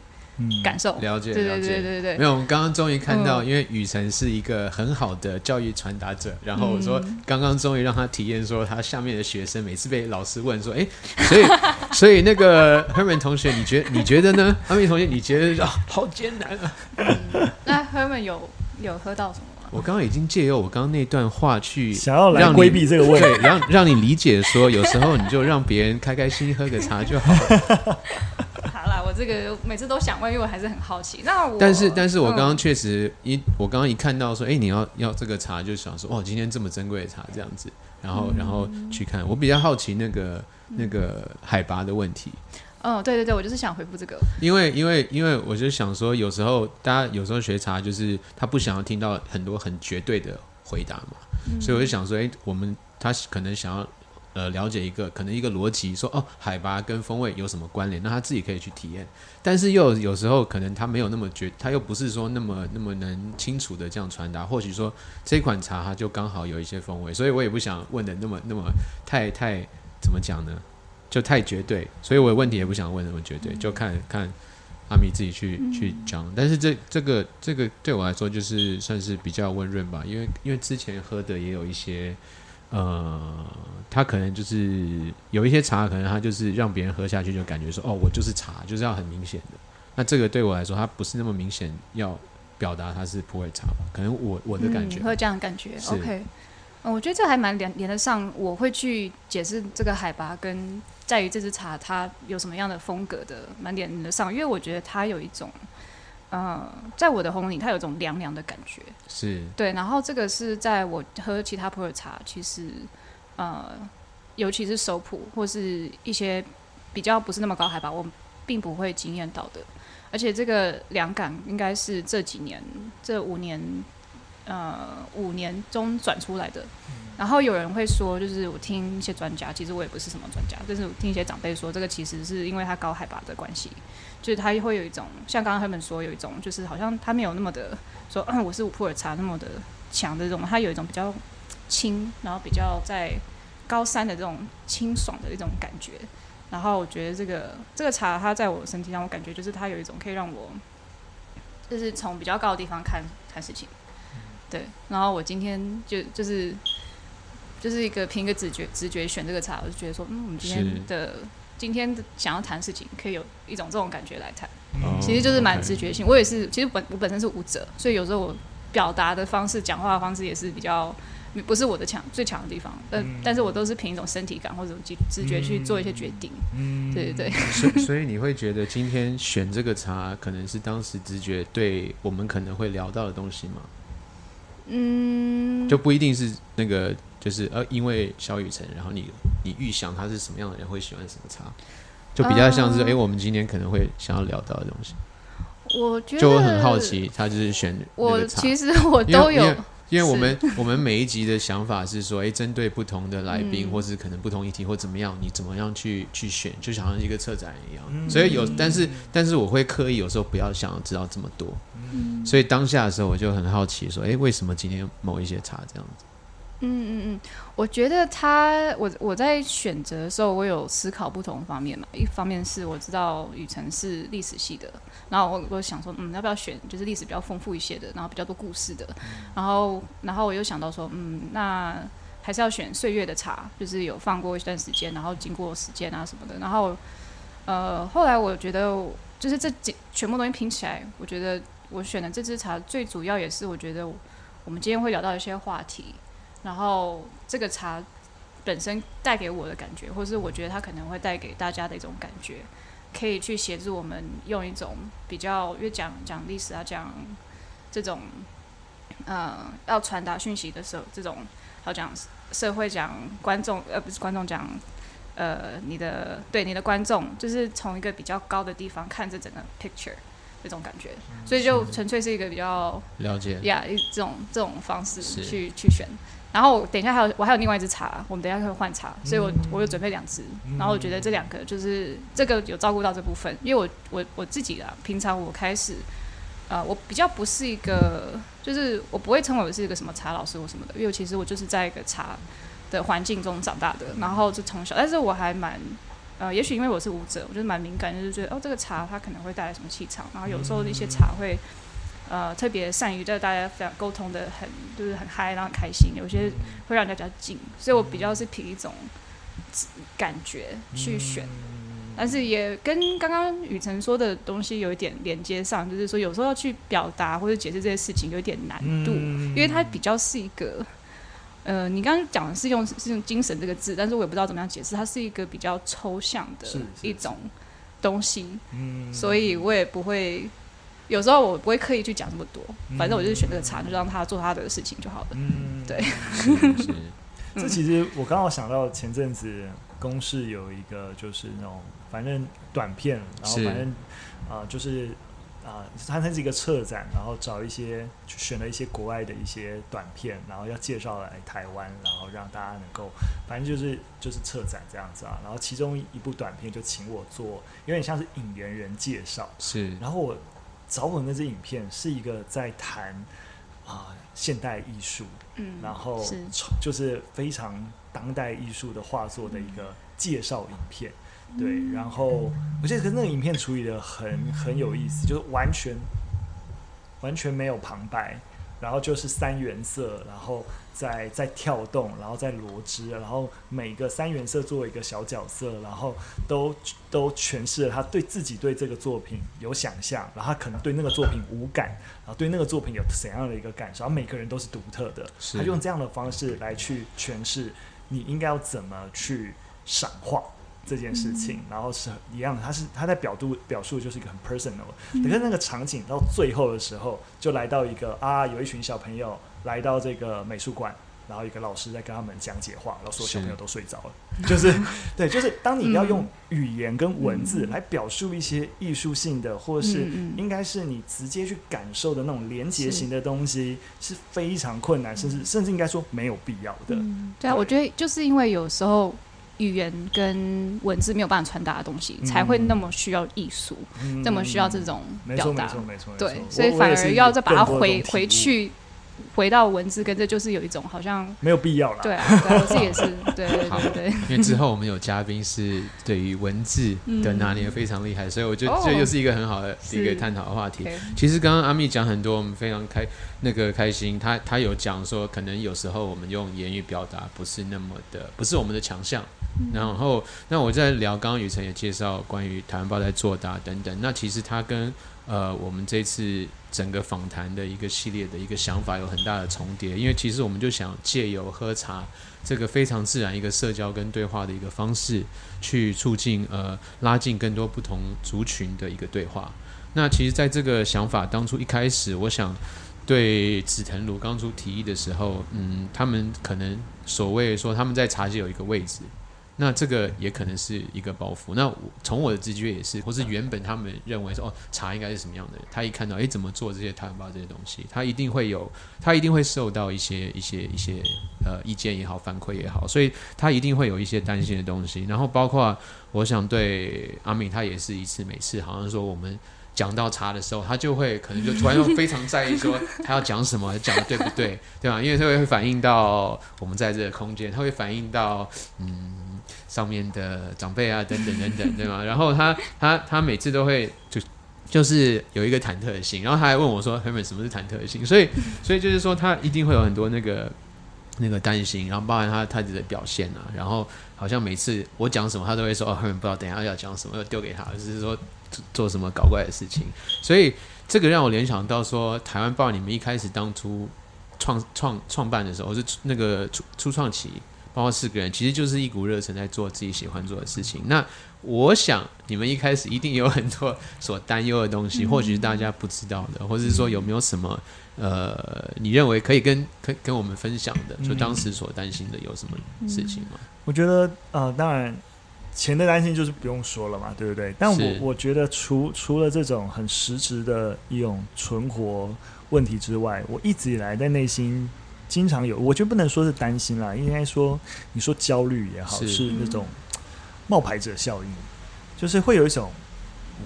感受。了解对对。对对对没有，我们刚刚终于看到，嗯因为雨辰是一个很好的教育传达者，然后我说嗯刚刚终于让他体验说，他下面的学生每次被老师问说，哎，所以 所以那个 Herman 同学，你觉你觉得呢？Herman 同学，你觉得啊，好艰难啊？那 Herman 有有喝到什么吗？我刚刚已经借由我刚刚那段话去想要来规避这个问题。对，让让你理解说，有时候你就让别人开开心心喝个茶就好了。好啦，我这个每次都想问，因为我还是很好奇。那我但是，但是我刚刚嗯确实一，我刚刚一看到说，哎、你要要这个茶，就想说，哦，今天这么珍贵的茶这样子，然后然后去看，我比较好奇那个那个海拔的问题。嗯，对对对，我就是想回复这个。因为因为因为我就想说，有时候大家有时候学茶，就是他不想要听到很多很绝对的回答嘛，所以我就想说，哎、我们他可能想要呃了解一个可能一个逻辑，说哦，海拔跟风味有什么关联，那他自己可以去体验。但是又有有时候可能他没有那么绝，他又不是说那么那么能清楚的这样传达。或许说这款茶它就刚好有一些风味，所以我也不想问的那么那么太太怎么讲呢？就太绝对，所以我的问题也不想问那么绝对，就看看阿米自己去去讲。但是这这个这个对我来说就是算是比较温润吧，因为因为之前喝的也有一些，呃，他可能就是有一些茶，可能他就是让别人喝下去就感觉说，哦，我就是茶，就是要很明显的。那这个对我来说，它不是那么明显要表达它是普洱茶吧？可能我我的感觉嗯、会有这样的感觉。是 OK，嗯，我觉得这还蛮连连得上。我会去解释这个海拔跟在于这支茶它有什么样的风格的，蛮连得上。因为我觉得它有一种，呃，在我的喉咙里它有一种凉凉的感觉。是对，然后这个是在我喝其他普洱茶，其实呃，尤其是熟普或是一些比较不是那么高海拔，我并不会惊艳到的。而且这个凉感应该是这几年这五年呃五年中转出来的。然后有人会说，就是我听一些专家，其实我也不是什么专家，但是我听一些长辈说，这个其实是因为它高海拔的关系，就是它会有一种像刚刚他们说有一种，就是好像它没有那么的说，嗯，我是普洱茶那么的强的这种，它有一种比较轻，然后比较在高山的这种清爽的一种感觉。然后我觉得这个这个茶，它在我身体上，我感觉就是它有一种可以让我，就是从比较高的地方看看事情。对，然后我今天就就是就是一个凭一个直觉直觉选这个茶，我就觉得说，嗯，我们今天的今天的想要谈事情，可以有一种这种感觉来谈。哦其实就是蛮直觉性。我也是，其实本我本身是舞者，所以有时候我表达的方式、讲话的方式也是比较不是我的强最强的地方。但、嗯但是我都是凭一种身体感或者直直觉去做一些决定。嗯对对对，所以 所以你会觉得今天选这个茶，可能是当时直觉对我们可能会聊到的东西吗？嗯，就不一定是那个，就是呃，因为萧雨辰，然后你你预想他是什么样的人，会喜欢什么茶，就比较像是哎、我们今天可能会想要聊到的东西，我觉得就我很好，奇，他就是选我，其实我都有因为我们 我们每一集的想法是说，哎，针对不同的来宾，嗯或是可能不同议题或怎么样，你怎么样去去选，就好像一个策展人一样。嗯所以有，但是但是我会刻意有时候不要想要知道这么多。嗯所以当下的时候，我就很好奇，说，哎，为什么今天某一些茶这样子？嗯嗯嗯，我觉得他，我我在选择的时候，我有思考不同方面嘛。一方面是我知道雨辰是历史系的，然后我我想说，嗯，要不要选就是历史比较丰富一些的，然后比较多故事的。然后然后我又想到说，嗯，那还是要选岁月的茶，就是有放过一段时间，然后经过时间啊什么的。然后呃，后来我觉得就是这几全部东西拼起来，我觉得我选的这支茶最主要也是我觉得我们今天会聊到一些话题。然后这个茶本身带给我的感觉，或是我觉得它可能会带给大家的一种感觉，可以去协助我们用一种比较，越讲讲历史啊，讲这种呃要传达讯息的时候，这种好讲社会讲观众，呃不是观众讲。呃，你的对你的观众，就是从一个比较高的地方看这整个 picture 这种感觉，所以就纯粹是一个比较了解，呀，一这种这种方式去去选。然后我等一下还有我还有另外一支茶，我们等一下会换茶，所以我我有准备两支。然后我觉得这两个就是这个有照顾到这部分，因为我我我自己啊，平常我开始呃，我比较不是一个，就是我不会称为我是一个什么茶老师或什么的，因为其实我就是在一个茶的环境中长大的，然后就从小，但是我还蛮。呃，也许因为我是舞者，我就是蛮敏感，就是觉得哦，这个茶它可能会带来什么气场，然后有时候一些茶会，呃，特别善于在大家非常沟通的很，就是很嗨，然后很开心，有些会让人家比较静，所以我比较是凭一种感觉去选，但是也跟刚刚雨辰说的东西有一点连接上，就是说有时候要去表达或者解释这些事情有一点难度，嗯因为它比较是一个。呃，你刚刚讲的是用是用精神这个字，但是我也不知道怎么样解释，它是一个比较抽象的一种东西，嗯所以我也不会，有时候我不会刻意去讲这么多，嗯。反正我就是选这个茶，就让他做他的事情就好了。嗯。对。是是，这其实我刚好想到前阵子公视有一个就是那种反正短片，然后反正啊、呃就是啊、它它是一个策展，然后找一些就选了一些国外的一些短片，然后要介绍来台湾，然后让大家能够反正就是就是策展这样子啊。然后其中一部短片就请我做，有点像是引言人介绍，是。然后我找我那支影片是一个在谈啊、现代艺术，嗯，然后是。就是非常当代艺术的画作的一个介绍影片，对，然后我觉得那个影片处理的很很有意思，就是完全完全没有旁白，然后就是三原色，然后再再跳动，然后在罗织，然后每个三原色作为一个小角色，然后都都诠释了他对自己对这个作品有想象，然后他可能对那个作品无感，然后对那个作品有怎样的一个感受，然后每个人都是独特的，是。他用这样的方式来去诠释你应该要怎么去赏画。这件事情，然后是一样的，他是他在表度表述就是一个很 personal，、可是那个场景到最后的时候，就来到一个啊，有一群小朋友来到这个美术馆，然后一个老师在跟他们讲解话，然后所有小朋友都睡着了，就是对，就是当你要用语言跟文字来表述一些艺术性的，或是应该是你直接去感受的那种连结型的东西，是非常困难，甚至甚至应该说没有必要的。嗯，对啊，对。我觉得就是因为有时候语言跟文字没有办法传达的东西，嗯才会那么需要艺术，嗯那么需要这种没错没表达。错没错，对，所以反而要再把它回回去，回到文字，跟这就是有一种好像。没有必要了。对啊，对啊，我自己也是，对对好对对，因为之后我们有嘉宾是对于文字的拿捏非常厉害，所以我觉得哦这又是一个很好的一个探讨的话题。其实刚刚阿密讲很多，我们非常开那个开心。他他有讲说，可能有时候我们用言语表达不是那么的，不是我们的强项。然后，那我在聊，刚刚雨辰也介绍关于台湾报在作答等等。那其实他跟呃我们这次整个访谈的一个系列的一个想法有很大的重叠，因为其实我们就想借由喝茶这个非常自然一个社交跟对话的一个方式，去促进呃拉近更多不同族群的一个对话。那其实，在这个想法当初一开始，我想对紫藤庐刚出提议的时候，嗯，他们可能所谓说他们在茶界有一个位置，那这个也可能是一个包袱。那我从我的直觉也是，或是原本他们认为说，哦，茶应该是什么样的人，他一看到，哎，怎么做这些台湾报这些东西，他一定会有，他一定会受到一些一些一些呃意见也好，反馈也好，所以他一定会有一些担心的东西。然后包括我想对阿敏，他也是一次每次好像说我们。讲到茶的时候，他就会可能就突然又非常在意说 他要讲什么，讲的对不对，对吧？因为他会反映到我们在这个空间，他会反映到嗯上面的长辈啊等等等等，对吗？然后他他他每次都会就就是有一个忐忑的心，然后他还问我说：“Herman，什么是忐忑的心？”所以所以就是说他一定会有很多那个那个担心，然后包含他他自己的表现啊，然后好像每次我讲什么，他都会说：“哦，Herman 不知道等一下要讲什么，要丢给他，就是说。”做什么搞怪的事情，所以这个让我联想到说，台湾报你们一开始当初创创创办的时候，是那个初初创期，包括四个人，其实就是一股热忱在做自己喜欢做的事情。那我想你们一开始一定有很多所担忧的东西，或许是大家不知道的，或者是说有没有什么呃，你认为可以跟跟跟我们分享的，就当时所担心的有什么事情吗？我觉得呃，当然钱的担心就是不用说了嘛，对不对？但我我觉得除除了这种很实质的一种存活问题之外，我一直以来在内心经常有，我觉得不能说是担心啦，应该说你说焦虑也好，是。是那种冒牌者效应，就是会有一种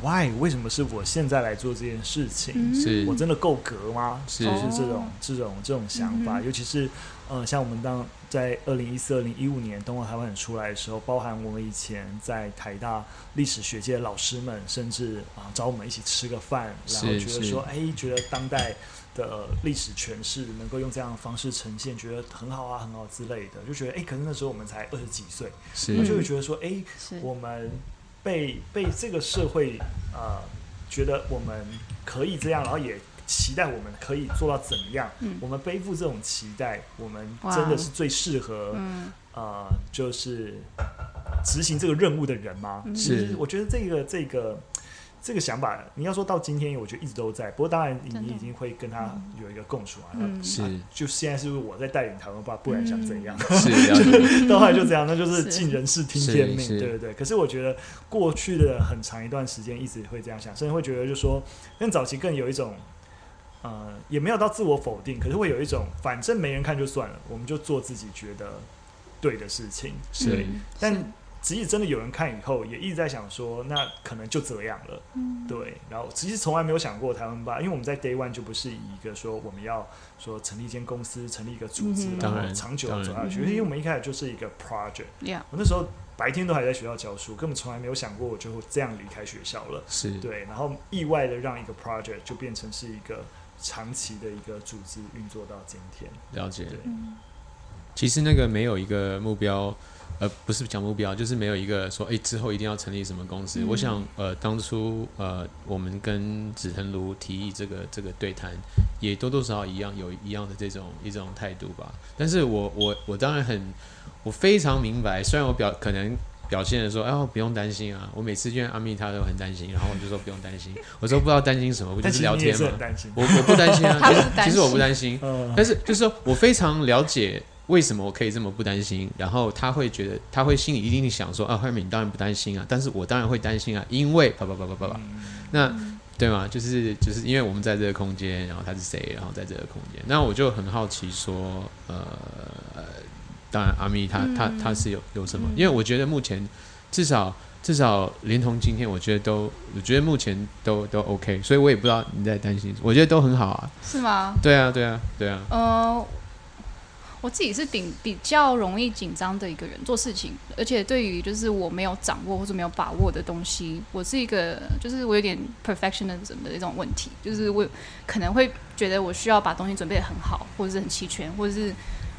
why 为什么是我现在来做这件事情？嗯。是。我真的够格吗？是。就是这种哦这种这种想法，嗯尤其是呃，像我们当在二零一四、二零一五年东华台湾很出来的时候，包含我们以前在台大历史学界的老师们，甚至啊、找我们一起吃个饭，然后觉得说，哎，觉得当代的历史诠释能够用这样的方式呈现，觉得很好啊，很好之类的，就觉得哎，可是那时候我们才二十几岁，是。就会觉得说，哎，是。我们被被这个社会呃觉得我们可以这样，然后也期待我们可以做到怎么样，嗯。我们背负这种期待，我们真的是最适合、嗯呃，就是执行这个任务的人吗？嗯。其实是我觉得这个这个这个想法，你要说到今天，我觉得一直都在。不过当然你，已经会跟他有一个共处啊。嗯是啊就现在是不是我在带领台湾吧？不然想怎样？到后来就这样，那就是是尽人事听天命，对对对。可是我觉得过去的很长一段时间一直会这样想，甚至会觉得就说，更早期更有一种，呃，也没有到自我否定，可是会有一种，反正没人看就算了，我们就做自己觉得对的事情。是嗯但是即使真的有人看以后，也一直在想说，那可能就这样了。嗯对，然后其实从来没有想过台湾吧，因为我们在 Day One 就不是以一个说我们要说成立一间公司、成立一个组织，嗯然后当然长久走下去。嗯因为我们一开始就是一个 project，，Yeah，我那时候白天都还在学校教书，根本从来没有想过我就会这样离开学校了。是，对，然后意外的让一个 project 就变成是一个长期的一个组织运作到今天。了解。对，嗯其实那个没有一个目标，呃，不是讲目标，就是没有一个说，哎、之后一定要成立什么公司。嗯我想，呃，当初呃，我们跟紫藤庐提议这个这个对谈，也多多少少一样有一样的这种一种态度吧。但是我我我当然很，我非常明白，虽然我表可能。表现的说，哎呦，不用担心啊！我每次见阿密他都很担心，然后我就说不用担心。我说不知道担心什么，不就是聊天吗？是很担心。我我不担心啊，其实其实我不担心，嗯，但是就是说我非常了解为什么我可以这么不担心，然后他会觉得他会心里一定想说啊，赫敏你当然不担心啊，但是我当然会担心啊，因为叭叭叭叭叭叭，那对吗？就是就是因为我们在这个空间，然后他是谁，然后在这个空间，那我就很好奇说，呃，呃当然阿咪他他嗯他是有有什么？嗯因为我觉得目前至少。至少连同今天，我觉得都，我觉得目前都都 OK，所以我也不知道你在担心，我觉得都很好啊。是吗？对啊，对啊，对啊，呃，我自己是比比较容易紧张的一个人，做事情，而且对于就是我没有掌握或者没有把握的东西，我是一个就是我有点 perfectionism 的一种问题，就是我可能会觉得我需要把东西准备的很好，或者是很齐全，或者是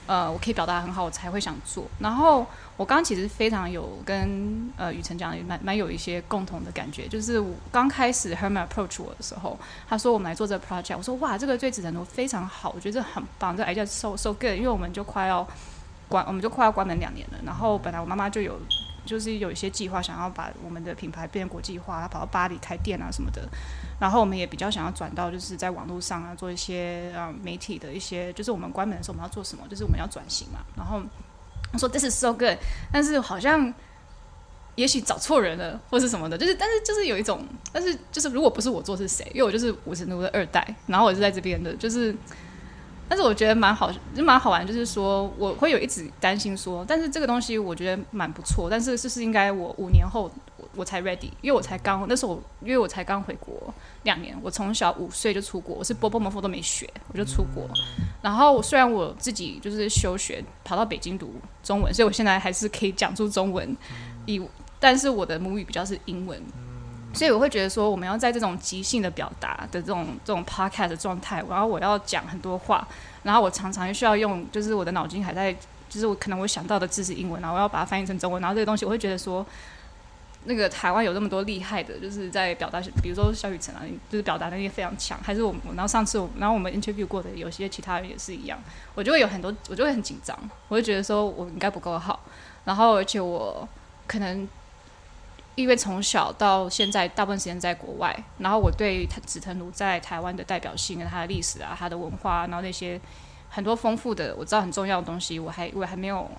呃我可以表达很好，我才会想做。然后我刚其实非常有跟呃雨辰讲的蛮蛮有一些共同的感觉，就是我刚开始 Herman approach 我的时候，他说我们来做这个 project，我说哇，这个对紫藤庐非常好，我觉得这很棒，这 idea so so good，因为我们就快要关，我们就快要关门两年了。然后本来我妈妈就有就是有一些计划，想要把我们的品牌变国际化，跑到巴黎开店啊什么的。然后我们也比较想要转到就是在网络上啊做一些啊媒体的一些，就是我们关门的时候我们要做什么，就是我们要转型嘛。然后他说 This is so good，但是好像。也许找错人了，或是什么的，就是，但是就是有一种，但是就是如果不是我做是谁？因为我就是五十奴的二代，然后我是在这边的，就是，但是我觉得蛮好，就蛮好玩，就是说我会有一直担心说，但是这个东西我觉得蛮不错，但是是不是应该我五年后我我才 ready？因为我才刚那时候我因为我才刚回国两年，我从小五岁就出国，我是波波摩佛都没学，我就出国。然后虽然我自己就是休学跑到北京读中文，所以我现在还是可以讲出中文，以但是我的母语比较是英文。所以我会觉得说，我们要在这种即兴的表达的这种这种 podcast 状态，然后我要讲很多话，然后我常常需要用，就是我的脑筋还在，就是我可能我想到的字是英文，然后我要把它翻译成中文，然后这个东西我会觉得说，那个台湾有那么多厉害的，就是在表达，比如说萧雨辰啊，就是表达能力非常强，还是我们，然后上次我，然后我们 interview 过的有些其他人也是一样，我就会有很多，我就会很紧张，我会觉得说我应该不够好，然后而且我可能。因为从小到现在大部分时间在国外，然后我对他紫藤庐在台湾的代表性、跟它的历史啊、它的文化，然后那些很多丰富的我知道很重要的东西，我还我还没有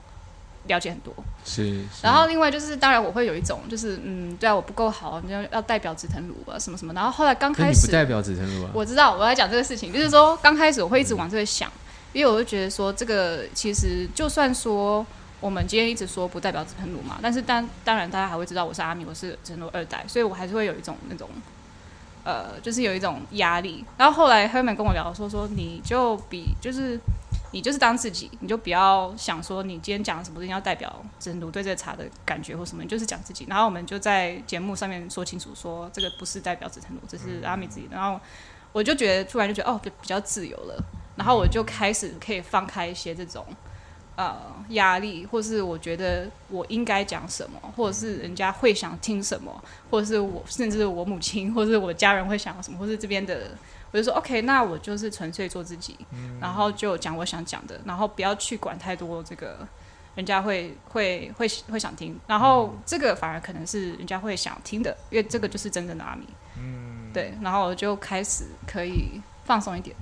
了解很多。是。是然后另外就是，当然我会有一种就是，嗯，对啊，我不够好，你要要代表紫藤庐啊，什么什么。然后后来刚开始，不代表紫藤庐啊。我知道我在讲这个事情，就是说刚开始我会一直往这个想，因为我就觉得说这个其实就算说我们今天一直说不代表紫藤庐嘛，但是当当然大家还会知道我是阿米，我是紫藤庐二代，所以我还是会有一种那种。呃，就是有一种压力，然后后来 Herman 跟我聊说说，你就比就是你就是当自己，你就不要想说你今天讲什么一定要代表真如对这茶的感觉或什么，你就是讲自己。然后我们就在节目上面说清楚，说这个不是代表紫藤路，这是阿米自己。然后我就觉得突然就觉得哦，比比较自由了，然后我就开始可以放开一些这种呃压力，或是我觉得我应该讲什么，或者是人家会想听什么，或者是我甚至我母亲或者是我家人会想要什么，或是这边的，我就说 OK，那我就是纯粹做自己，然后就讲我想讲的，然后不要去管太多这个。人家会会会会想听，然后这个反而可能是人家会想听的，因为这个就是真正的阿米。嗯，对，然后我就开始可以放松一点。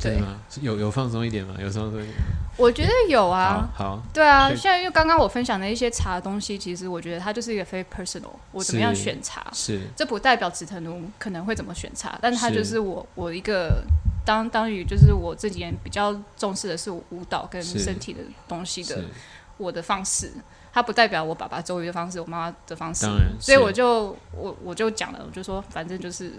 对吗？有有放松一点吗？有放松一点？我觉得有啊。好。对啊，现在因为刚刚我分享的一些茶的东西，其实我觉得它就是一个非 personal。我怎么样选茶？是。这不代表紫藤奴可能会怎么选茶，但是它就是我我一个当当于就是我这几年比较重视的是舞蹈跟身体的东西的。我的方式，它不代表我爸爸周瑜的方式，我妈妈的方式，所以我就我我就讲了，我就说反正就是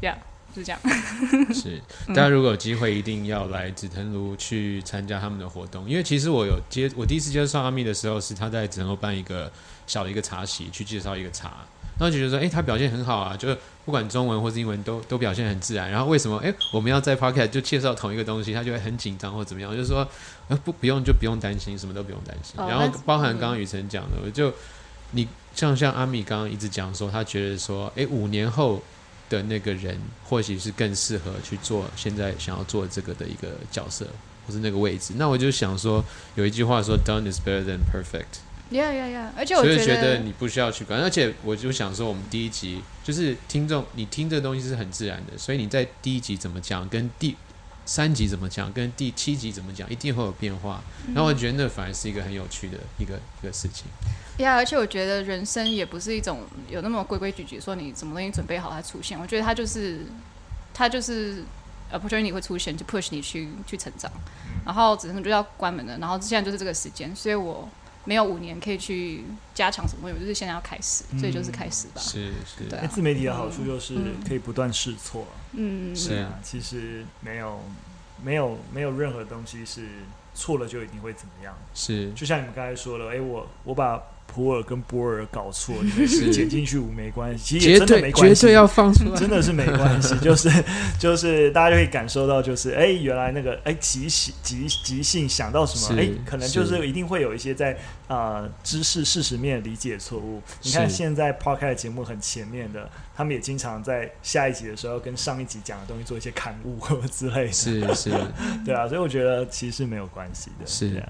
这样，就是这样。是，大家如果有机会，一定要来紫藤庐去参加他们的活动，因为其实我有接我第一次接触阿密的时候，是他在紫藤庐办一个小的一个茶席，去介绍一个茶。然后就觉得说，哎，他表现很好啊，就是不管中文或是英文都都表现很自然。然后为什么，哎，我们要在 p o c k e t 就介绍同一个东西，他就会很紧张或怎么样？就是说，呃，不不用就不用担心，什么都不用担心。然后包含刚刚雨辰讲的，我就你像像阿米刚刚一直讲说，他觉得说，哎，五年后的那个人或许是更适合去做现在想要做这个的一个角色或是那个位置。那我就想说，有一句话说，done is better than perfect。Yeah, yeah, yeah！而且我觉得你不需要去管，而且我就想说，我们第一集就是听众，你听这东西是很自然的，所以你在第一集怎么讲，跟第三集怎么讲，跟第七集怎么讲，一定会有变化。然后我觉得那反而是一个很有趣的一个一个事情。呀，而且我觉得人生也不是一种有那么规规矩矩，说你什么东西准备好它出现。我觉得它就是它就是呃，不觉得你会出现，就 push 你去去成长。然后只能就要关门了，然后现在就是这个时间，所以我。没有五年可以去加强什么东西，就是现在要开始，所以就是开始吧。是是，对。自媒体的好处就是可以不断试错。嗯，是啊，其实没有没有没有任何东西是错了就一定会怎么样。是，就像你们刚才说了，哎，我我把。普洱跟波尔搞错，你是剪进去没关系，其实也真的没关系，绝对要放出来，真的是没关系，就是 就是大家就可以感受到，就是哎，原来那个哎即兴即即兴想到什么，哎，可能就是。一定会有一些在啊知识事实面理解错误。你看现在 podcast 节目很前面的，他们也经常在下一集的时候跟上一集讲的东西做一些刊物之类的，是是，对啊，所以我觉得其实没有关系的，是这样。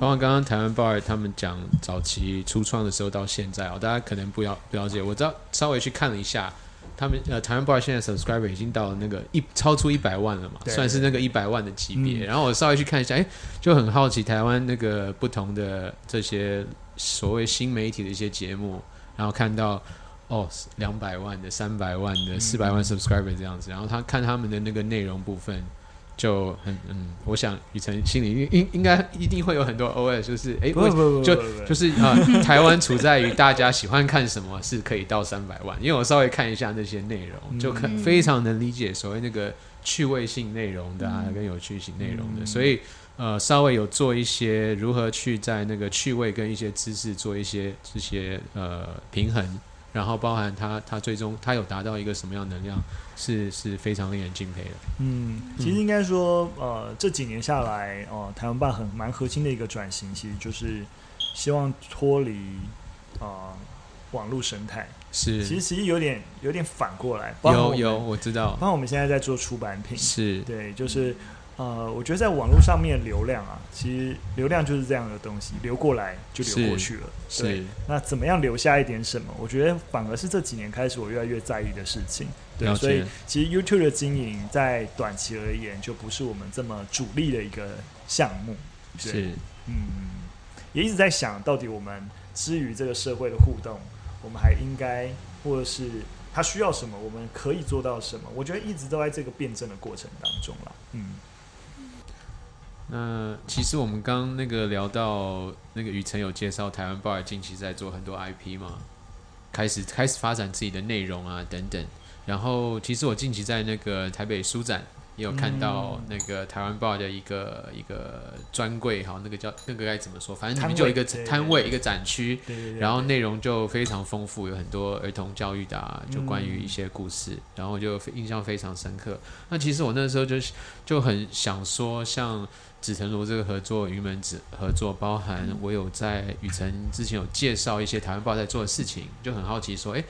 包括刚刚台湾报尔他们讲早期初创的时候到现在哦，大家可能不要不了解。我知道稍微去看了一下，他们呃台湾报尔现在 subscriber 已经到了那个一超出一百万了嘛，算是那个一百万的级别。然后我稍微去看一下，哎，就很好奇台湾那个不同的这些所谓新媒体的一些节目，然后看到哦两百万的、三百万的、四百万 subscriber 这样子，然后他看他们的那个内容部分。就很嗯，我想雨辰心里应应该一定会有很多 OS，就是哎，就就是啊，台湾处在于大家喜欢看什么是可以到三百万，因为我稍微看一下那些内容，就可非常能理解所谓那个趣味性内容的啊，跟有趣性内容的，所以呃，稍微有做一些如何去在那个趣味跟一些知识做一些这些呃平衡。然后包含他，他最终他有达到一个什么样能量，是是非常令人敬佩的。嗯，其实应该说，呃，这几年下来，哦，台湾办很蛮核心的一个转型，其实就是希望脱离啊网络生态。是，其实其实有点有点反过来。有有，我知道。包括我们现在在做出版品，是对，就是。呃，我觉得在网络上面流量啊，其实流量就是这样的东西，流过来就流过去了。对，那怎么样留下一点什么？我觉得反而是这几年开始我越来越在意的事情。对，所以其实 YouTube 的经营在短期而言就不是我们这么主力的一个项目。是，嗯，也一直在想到底我们之于这个社会的互动，我们还应该或者是他需要什么，我们可以做到什么？我觉得一直都在这个辩证的过程当中了。嗯。那其实我们刚那个聊到那个雨辰有介绍台湾报尔近期在做很多 IP 嘛，开始开始发展自己的内容啊等等。然后其实我近期在那个台北书展也有看到那个台湾报的一个一个专柜，哈，那个叫那个该怎么说？反正里面就有一个摊位，一个展区，然后内容就非常丰富，有很多儿童教育的，啊，就关于一些故事，然后就印象非常深刻。那其实我那时候就就很想说，像紫藤萝这个合作，云门子合作，包含我有在雨辰之前有介绍一些台湾报在做的事情，就很好奇说，哎。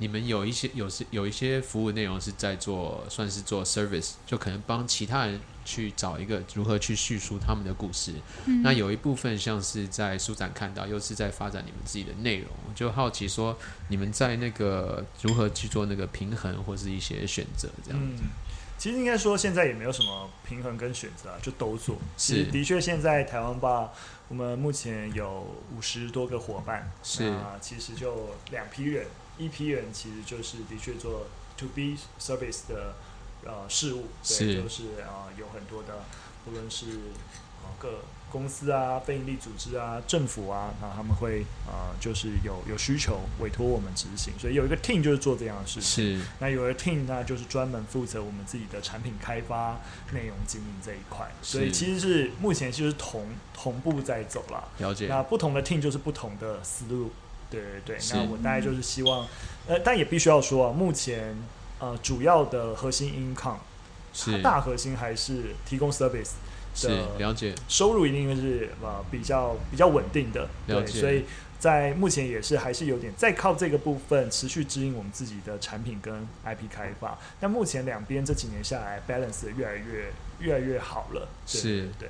你们有一些有是有一些服务内容是在做，算是做 service，就可能帮其他人去找一个如何去叙述他们的故事。那有一部分像是在书展看到，又是在发展你们自己的内容，就好奇说你们在那个如何去做那个平衡或是一些选择这样。嗯，其实应该说现在也没有什么平衡跟选择啊，就都做。是，的确现在台湾吧，我们目前有五十多个伙伴，是啊，其实就两批人。一批人其实就是的确做 to B service 的呃事务，对，就是啊有很多的，无论是啊各公司啊、非营利组织啊、政府啊，那他们会啊就是有有需求委托我们执行，所以有一个 team 就是做这样的事情。是，那有一个 team 那就是专门负责我们自己的产品开发、内容经营这一块。所以其实是目前就是同同步在走了。了解。那不同的 team 就是不同的思路。对对对，那我大概就是希望，呃，但也必须要说啊，目前呃主要的核心 income 是大核心还是提供 service 的，了解。收入一定是呃比较比较稳定的，对，所以在目前也是还是有点在靠这个部分持续指引我们自己的产品跟 IP 开发。但目前两边这几年下来 balance 越来越越来越好了，是。对。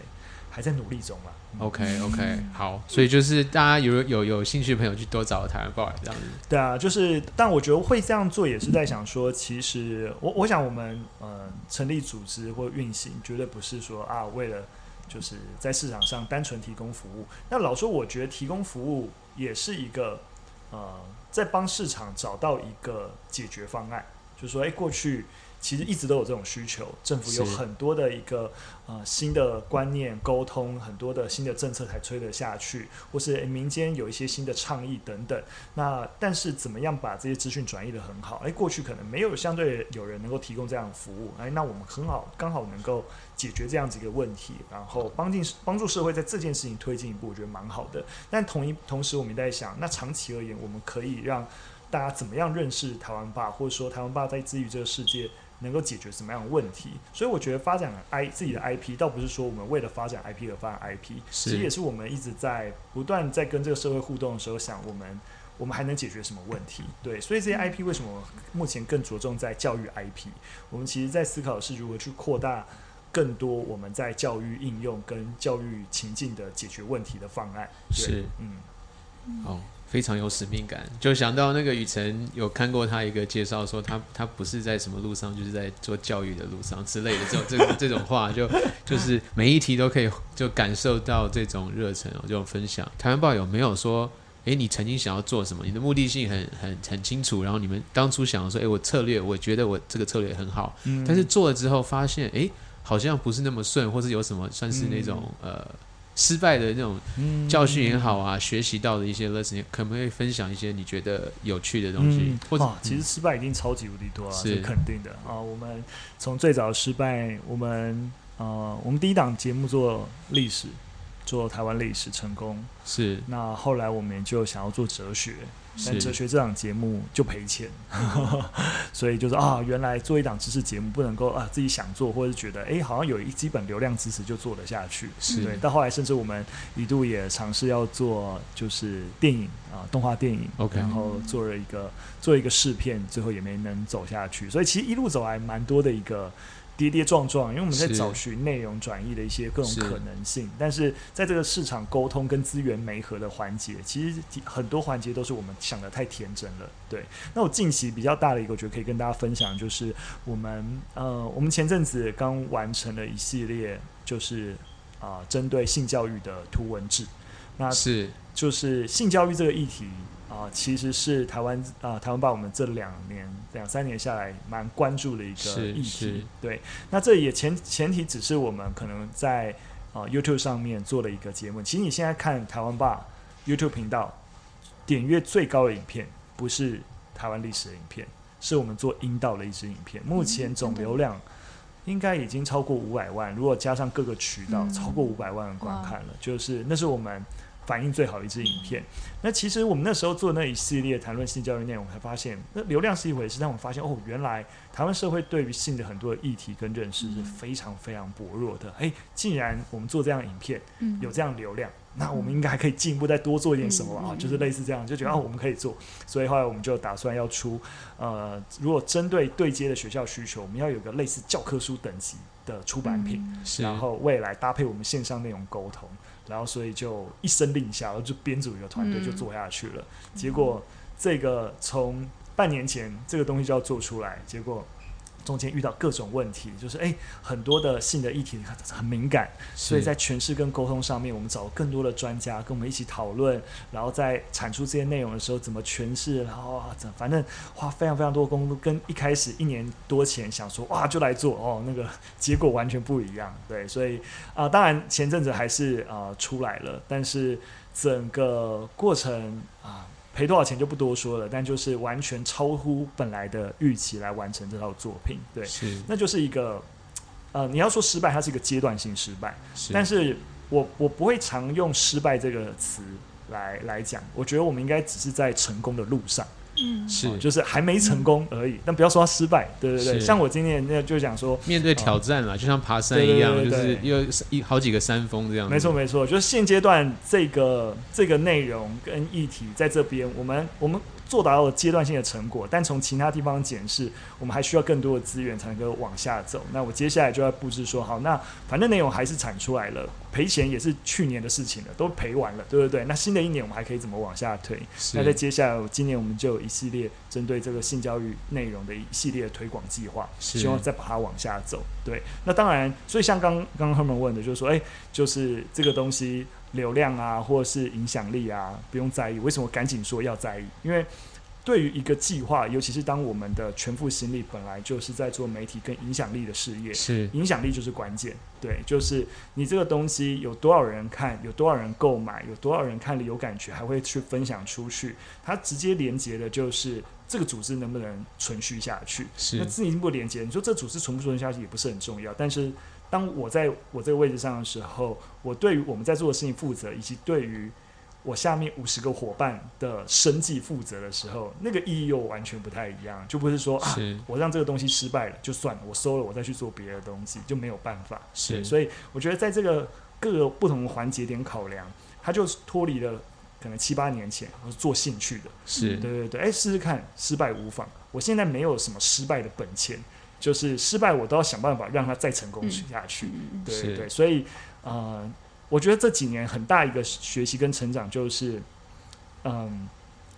还在努力中嘛？OK OK，好，所以就是大家有有有兴趣的朋友去多找台湾报这样子。对啊，就是，但我觉得会这样做也是在想说，其实我我想我们呃成立组织或运行，绝对不是说啊为了就是在市场上单纯提供服务。那老说，我觉得提供服务也是一个呃在帮市场找到一个解决方案，就是说，哎，过去。其实一直都有这种需求，政府有很多的一个呃新的观念沟通，很多的新的政策才推得下去，或是民间有一些新的倡议等等。那但是怎么样把这些资讯转移的很好？哎，过去可能没有相对有人能够提供这样的服务，哎，那我们很好，刚好能够解决这样子一个问题，然后帮进帮助社会在这件事情推进一步，我觉得蛮好的。但同一同时，我们在想，那长期而言，我们可以让大家怎么样认识台湾霸，或者说台湾霸在治愈这个世界？能够解决什么样的问题？所以我觉得发展 I 自己的 IP，倒不是说我们为了发展 IP 而发展 IP，其实也是我们一直在不断在跟这个社会互动的时候，想我们我们还能解决什么问题？对，所以这些 IP 为什么目前更着重在教育 IP？我们其实在思考是如何去扩大更多我们在教育应用跟教育情境的解决问题的方案。是，嗯，好。非常有使命感，就想到那个雨辰有看过他一个介绍，说他他不是在什么路上，就是在做教育的路上之类的这种这种这种话，就 就是每一题都可以就感受到这种热忱哦，这种分享。台湾报有没有说，诶，你曾经想要做什么？你的目的性很很很清楚，然后你们当初想说，诶，我策略，我觉得我这个策略很好，但是做了之后发现，诶，好像不是那么顺，或是有什么算是那种呃。失败的那种教训也好啊，学习到的一些 lesson，可不可以分享一些你觉得有趣的东西？或者，其实失败一定超级无敌多啊，是肯定的啊。我们从最早失败，我们呃，我们第一档节目做历史，做台湾历史成功，是。那后来我们就想要做哲学。但哲学这档节目就赔钱，所以就是啊，原来做一档知识节目不能够啊自己想做，或者是觉得哎好像有一基本流量支持就做得下去，对。到后来甚至我们一度也尝试要做就是电影啊动画电影，OK，然后做了一个做一个试片，最后也没能走下去。所以其实一路走来蛮多的一个。跌跌撞撞，因为我们在找寻内容转移的一些各种可能性，但是在这个市场沟通跟资源媒合的环节，其实很多环节都是我们想的太天真了。对，那我近期比较大的一个，我觉得可以跟大家分享，就是我们呃，我们前阵子刚完成了一系列，就是啊，针对性教育的图文字，那是就是性教育这个议题。啊，其实是台湾啊，台湾把我们这两年两三年下来蛮关注的一个议题。对，那这也前前提只是我们可能在啊 YouTube 上面做了一个节目。其实你现在看台湾吧 YouTube 频道点阅最高的影片，不是台湾历史的影片，是我们做阴道的一支影片。目前总流量应该已经超过五百万，如果加上各个渠道，嗯超过五百万人观看了。就是那是我们反应最好的一支影片。那其实我们那时候做那一系列谈论性教育内容，才发现那流量是一回事，但我们发现哦，原来台湾社会对于性的很多的议题跟认识是非常非常薄弱的。哎、既然我们做这样影片嗯有这样流量，那我们应该还可以进一步再多做一点什么啊？就是类似这样，就觉得哦，我们可以做。所以后来我们就打算要出呃，如果针对对接的学校需求，我们要有个类似教科书等级的出版品。然后未来搭配我们线上内容沟通，然后所以就一声令下，然后就编组一个团队嗯就做下去了。结果这个从半年前这个东西就要做出来，结果中间遇到各种问题，就是哎很多的性的议题很很敏感，所以在诠释跟沟通上面，我们找更多的专家跟我们一起讨论，然后在产出这些内容的时候怎么诠释，然后反正花非常非常多的功夫，跟一开始一年多前想说哇就来做哦，那个结果完全不一样。对，所以啊、当然前阵子还是啊、出来了，但是整个过程啊。赔多少钱就不多说了，但就是完全超乎本来的预期来完成这套作品，对，是。那就是一个，呃，你要说失败，它是一个阶段性失败，是，但是我我不会常用失败这个词来来讲，我觉得我们应该只是在成功的路上，嗯是哦就是还没成功而已。但不要说他失败，对对对。像我今天那就讲说，面对挑战啦，就像爬山一样，就对对是又一好几个山峰这样。没错没错，就是现阶段这个这个内容跟议题在这边，我们我们做到了阶段性的成果，但从其他地方检视，我们还需要更多的资源才能够往下走。那我接下来就要布置说，好，那反正内容还是产出来了，赔钱也是去年的事情了，都赔完了，对不对？那新的一年我们还可以怎么往下推？那在接下来，今年我们就有一系列针对这个性教育内容的一系列的推广计划，希望再把它往下走。对，那当然，所以像刚刚刚他们问的，就是说，哎、就是这个东西流量啊，或者是影响力啊，不用在意。为什么赶紧说要在意？因为对于一个计划，尤其是当我们的全副心力本来就是在做媒体跟影响力的事业，是影响力就是关键，对，就是你这个东西有多少人看，有多少人购买，有多少人看了有感觉，还会去分享出去，它直接连接的就是这个组织能不能存续下去。那是进一步连接，你说这组织存不存下去也不是很重要，但是当我在我这个位置上的时候，我对于我们在做的事情负责，以及对于我下面五十个伙伴的生计负责的时候，那个意义又完全不太一样，就不是说啊，是我让这个东西失败了就算了，我收了，我再去做别的东西就没有办法。是，所以我觉得在这个各个不同的环节点考量，它就脱离了可能七八年前我是做兴趣的，是对对对，哎，试试看，失败无妨。我现在没有什么失败的本钱，就是失败我都要想办法让它再成功嗯下去。嗯对对所以呃，我觉得这几年很大一个学习跟成长就是，嗯，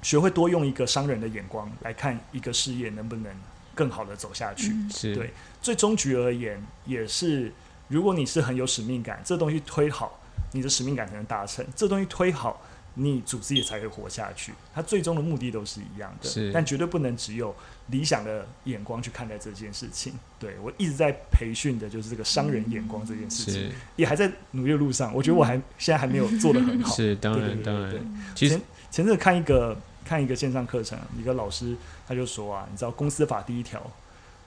学会多用一个商人的眼光来看一个事业能不能更好的走下去。嗯是，对最终局而言，也是如果你是很有使命感，这东西推好，你的使命感才能达成；这东西推好，你组织也才会活下去。它最终的目的都是一样的，但绝对不能只有理想的眼光去看待这件事情。对我一直在培训的就是这个商人眼光这件事情，是也还在努力的路上。我觉得我还现在还没有做得很好。是，当然当然对，其实前阵子看一个看一个线上课程，一个老师他就说啊，你知道公司法第一条，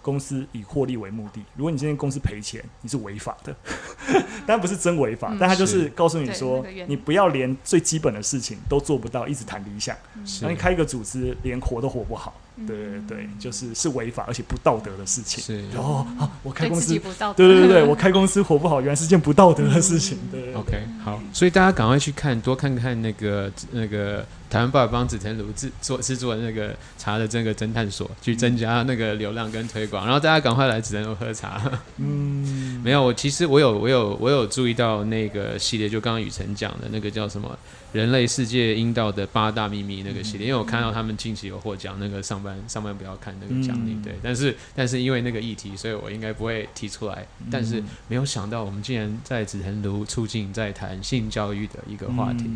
公司以获利为目的。如果你今天公司赔钱，你是违法的，当然不是真违法，嗯。但他就是告诉你说你不要连最基本的事情都做不到，一直谈理想，是然后你开一个组织连活都活不好，嗯对对对，就是是违法而且不道德的事情。是。然后啊，我开公司，自己不道德，对对对对，我开公司活不好，原来是件不道德的事情，对对。对 OK，好，所以大家赶快去看，多看看那个那个台湾爸爸帮紫藤庐制作制作那个茶的这个侦探所，去增加那个流量跟推广，然后大家赶快来紫藤庐喝茶。嗯，没有，我其实我有我有我有注意到那个系列，就刚刚雨辰讲的那个叫什么“人类世界阴道的八大秘密”那个系列，因为我看到他们近期有获奖，那个上班上班不要看那个奖励，嗯。对，但是但是因为那个议题，所以我应该不会提出来，但是嗯。没有想到我们竟然在紫藤庐促进在谈性教育的一个话题，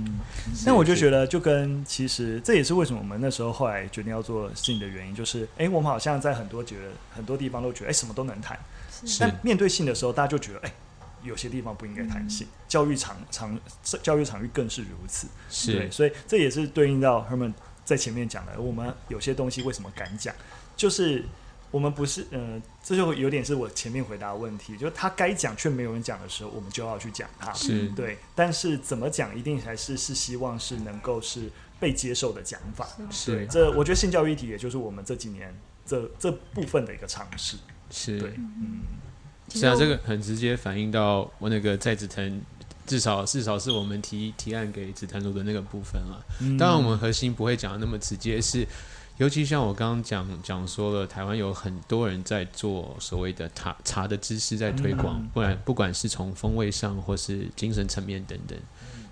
那我就觉得，就跟其实这也是为什么我们那时候后来决定要做性的原因，就是哎、诶我们好像在很多觉得很多地方都觉得哎、诶什么都能谈，是。但面对性的时候，大家就觉得哎、诶有些地方不应该谈性，教育场场教育场域更是如此。对，是所以这也是对应到他们在前面讲的，我们有些东西为什么敢讲，就是我们不是，呃，这就有点是我前面回答的问题，就是他该讲却没有人讲的时候，我们就要去讲它。是对，但是怎么讲，一定还是是希望是能够是被接受的讲法。对，是这我觉得性教育议题也就是我们这几年这这部分的一个尝试。是对，嗯，是啊，这个很直接反映到我那个在紫藤，至少至少是我们提提案给紫藤路的那个部分了。嗯。当然，我们核心不会讲的那么直接，是尤其像我刚刚讲讲说了，台湾有很多人在做所谓的茶茶的知识在推广，嗯。不然不管是从风味上或是精神层面等等，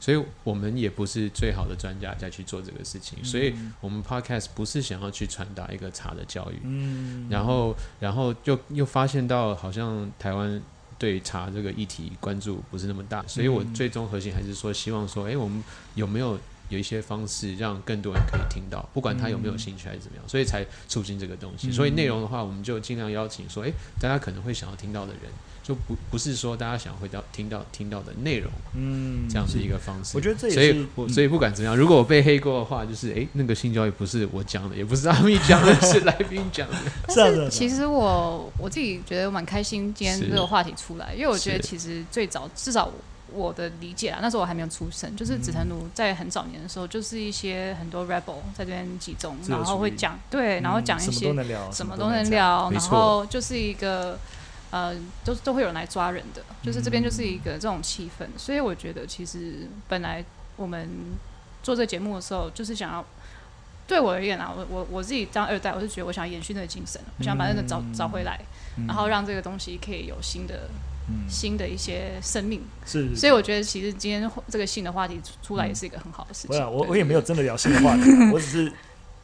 所以我们也不是最好的专家再去做这个事情，所以我们 podcast 不是想要去传达一个茶的教育，嗯，然后然后就又发现到好像台湾。对茶这个议题关注不是那么大，所以我最终核心还是说，希望说，哎，我们有没有有一些方式让更多人可以听到，不管他有没有兴趣还是怎么样，所以才促进这个东西。所以内容的话，我们就尽量邀请说，哎，大家可能会想要听到的人，就不不是说大家想回到听到听到的内容，嗯，这样是一个方式。我觉得这也所以我所以不管怎么样，如果我被黑过的话，就是诶，那个性教育不是我讲的，也不是阿密讲的，是来宾讲的。是啊是其实我我自己觉得蛮开心，今天这个话题出来，因为我觉得其实最早至少我的理解啊，那时候我还没有出生，就是紫藤庐在很早年的时候，就是一些很多 rebel 在这边集中，然后会讲对，然后讲一嗯什么些都能聊，什么都能聊，然后就是一个呃，都都会有人来抓人的，就是这边嗯。就是一个这种气氛，所以我觉得其实本来我们做这节目的时候，就是想要。对我而言啊，我我我自己当二代，我是觉得我想延续那个精神，我想把那个找嗯。找回来，嗯然后让这个东西可以有新的嗯新的一些生命。是，是所以我觉得其实今天这个新的话题出出来也是一个很好的事情。我我也没有真的聊新的话题啊，我只是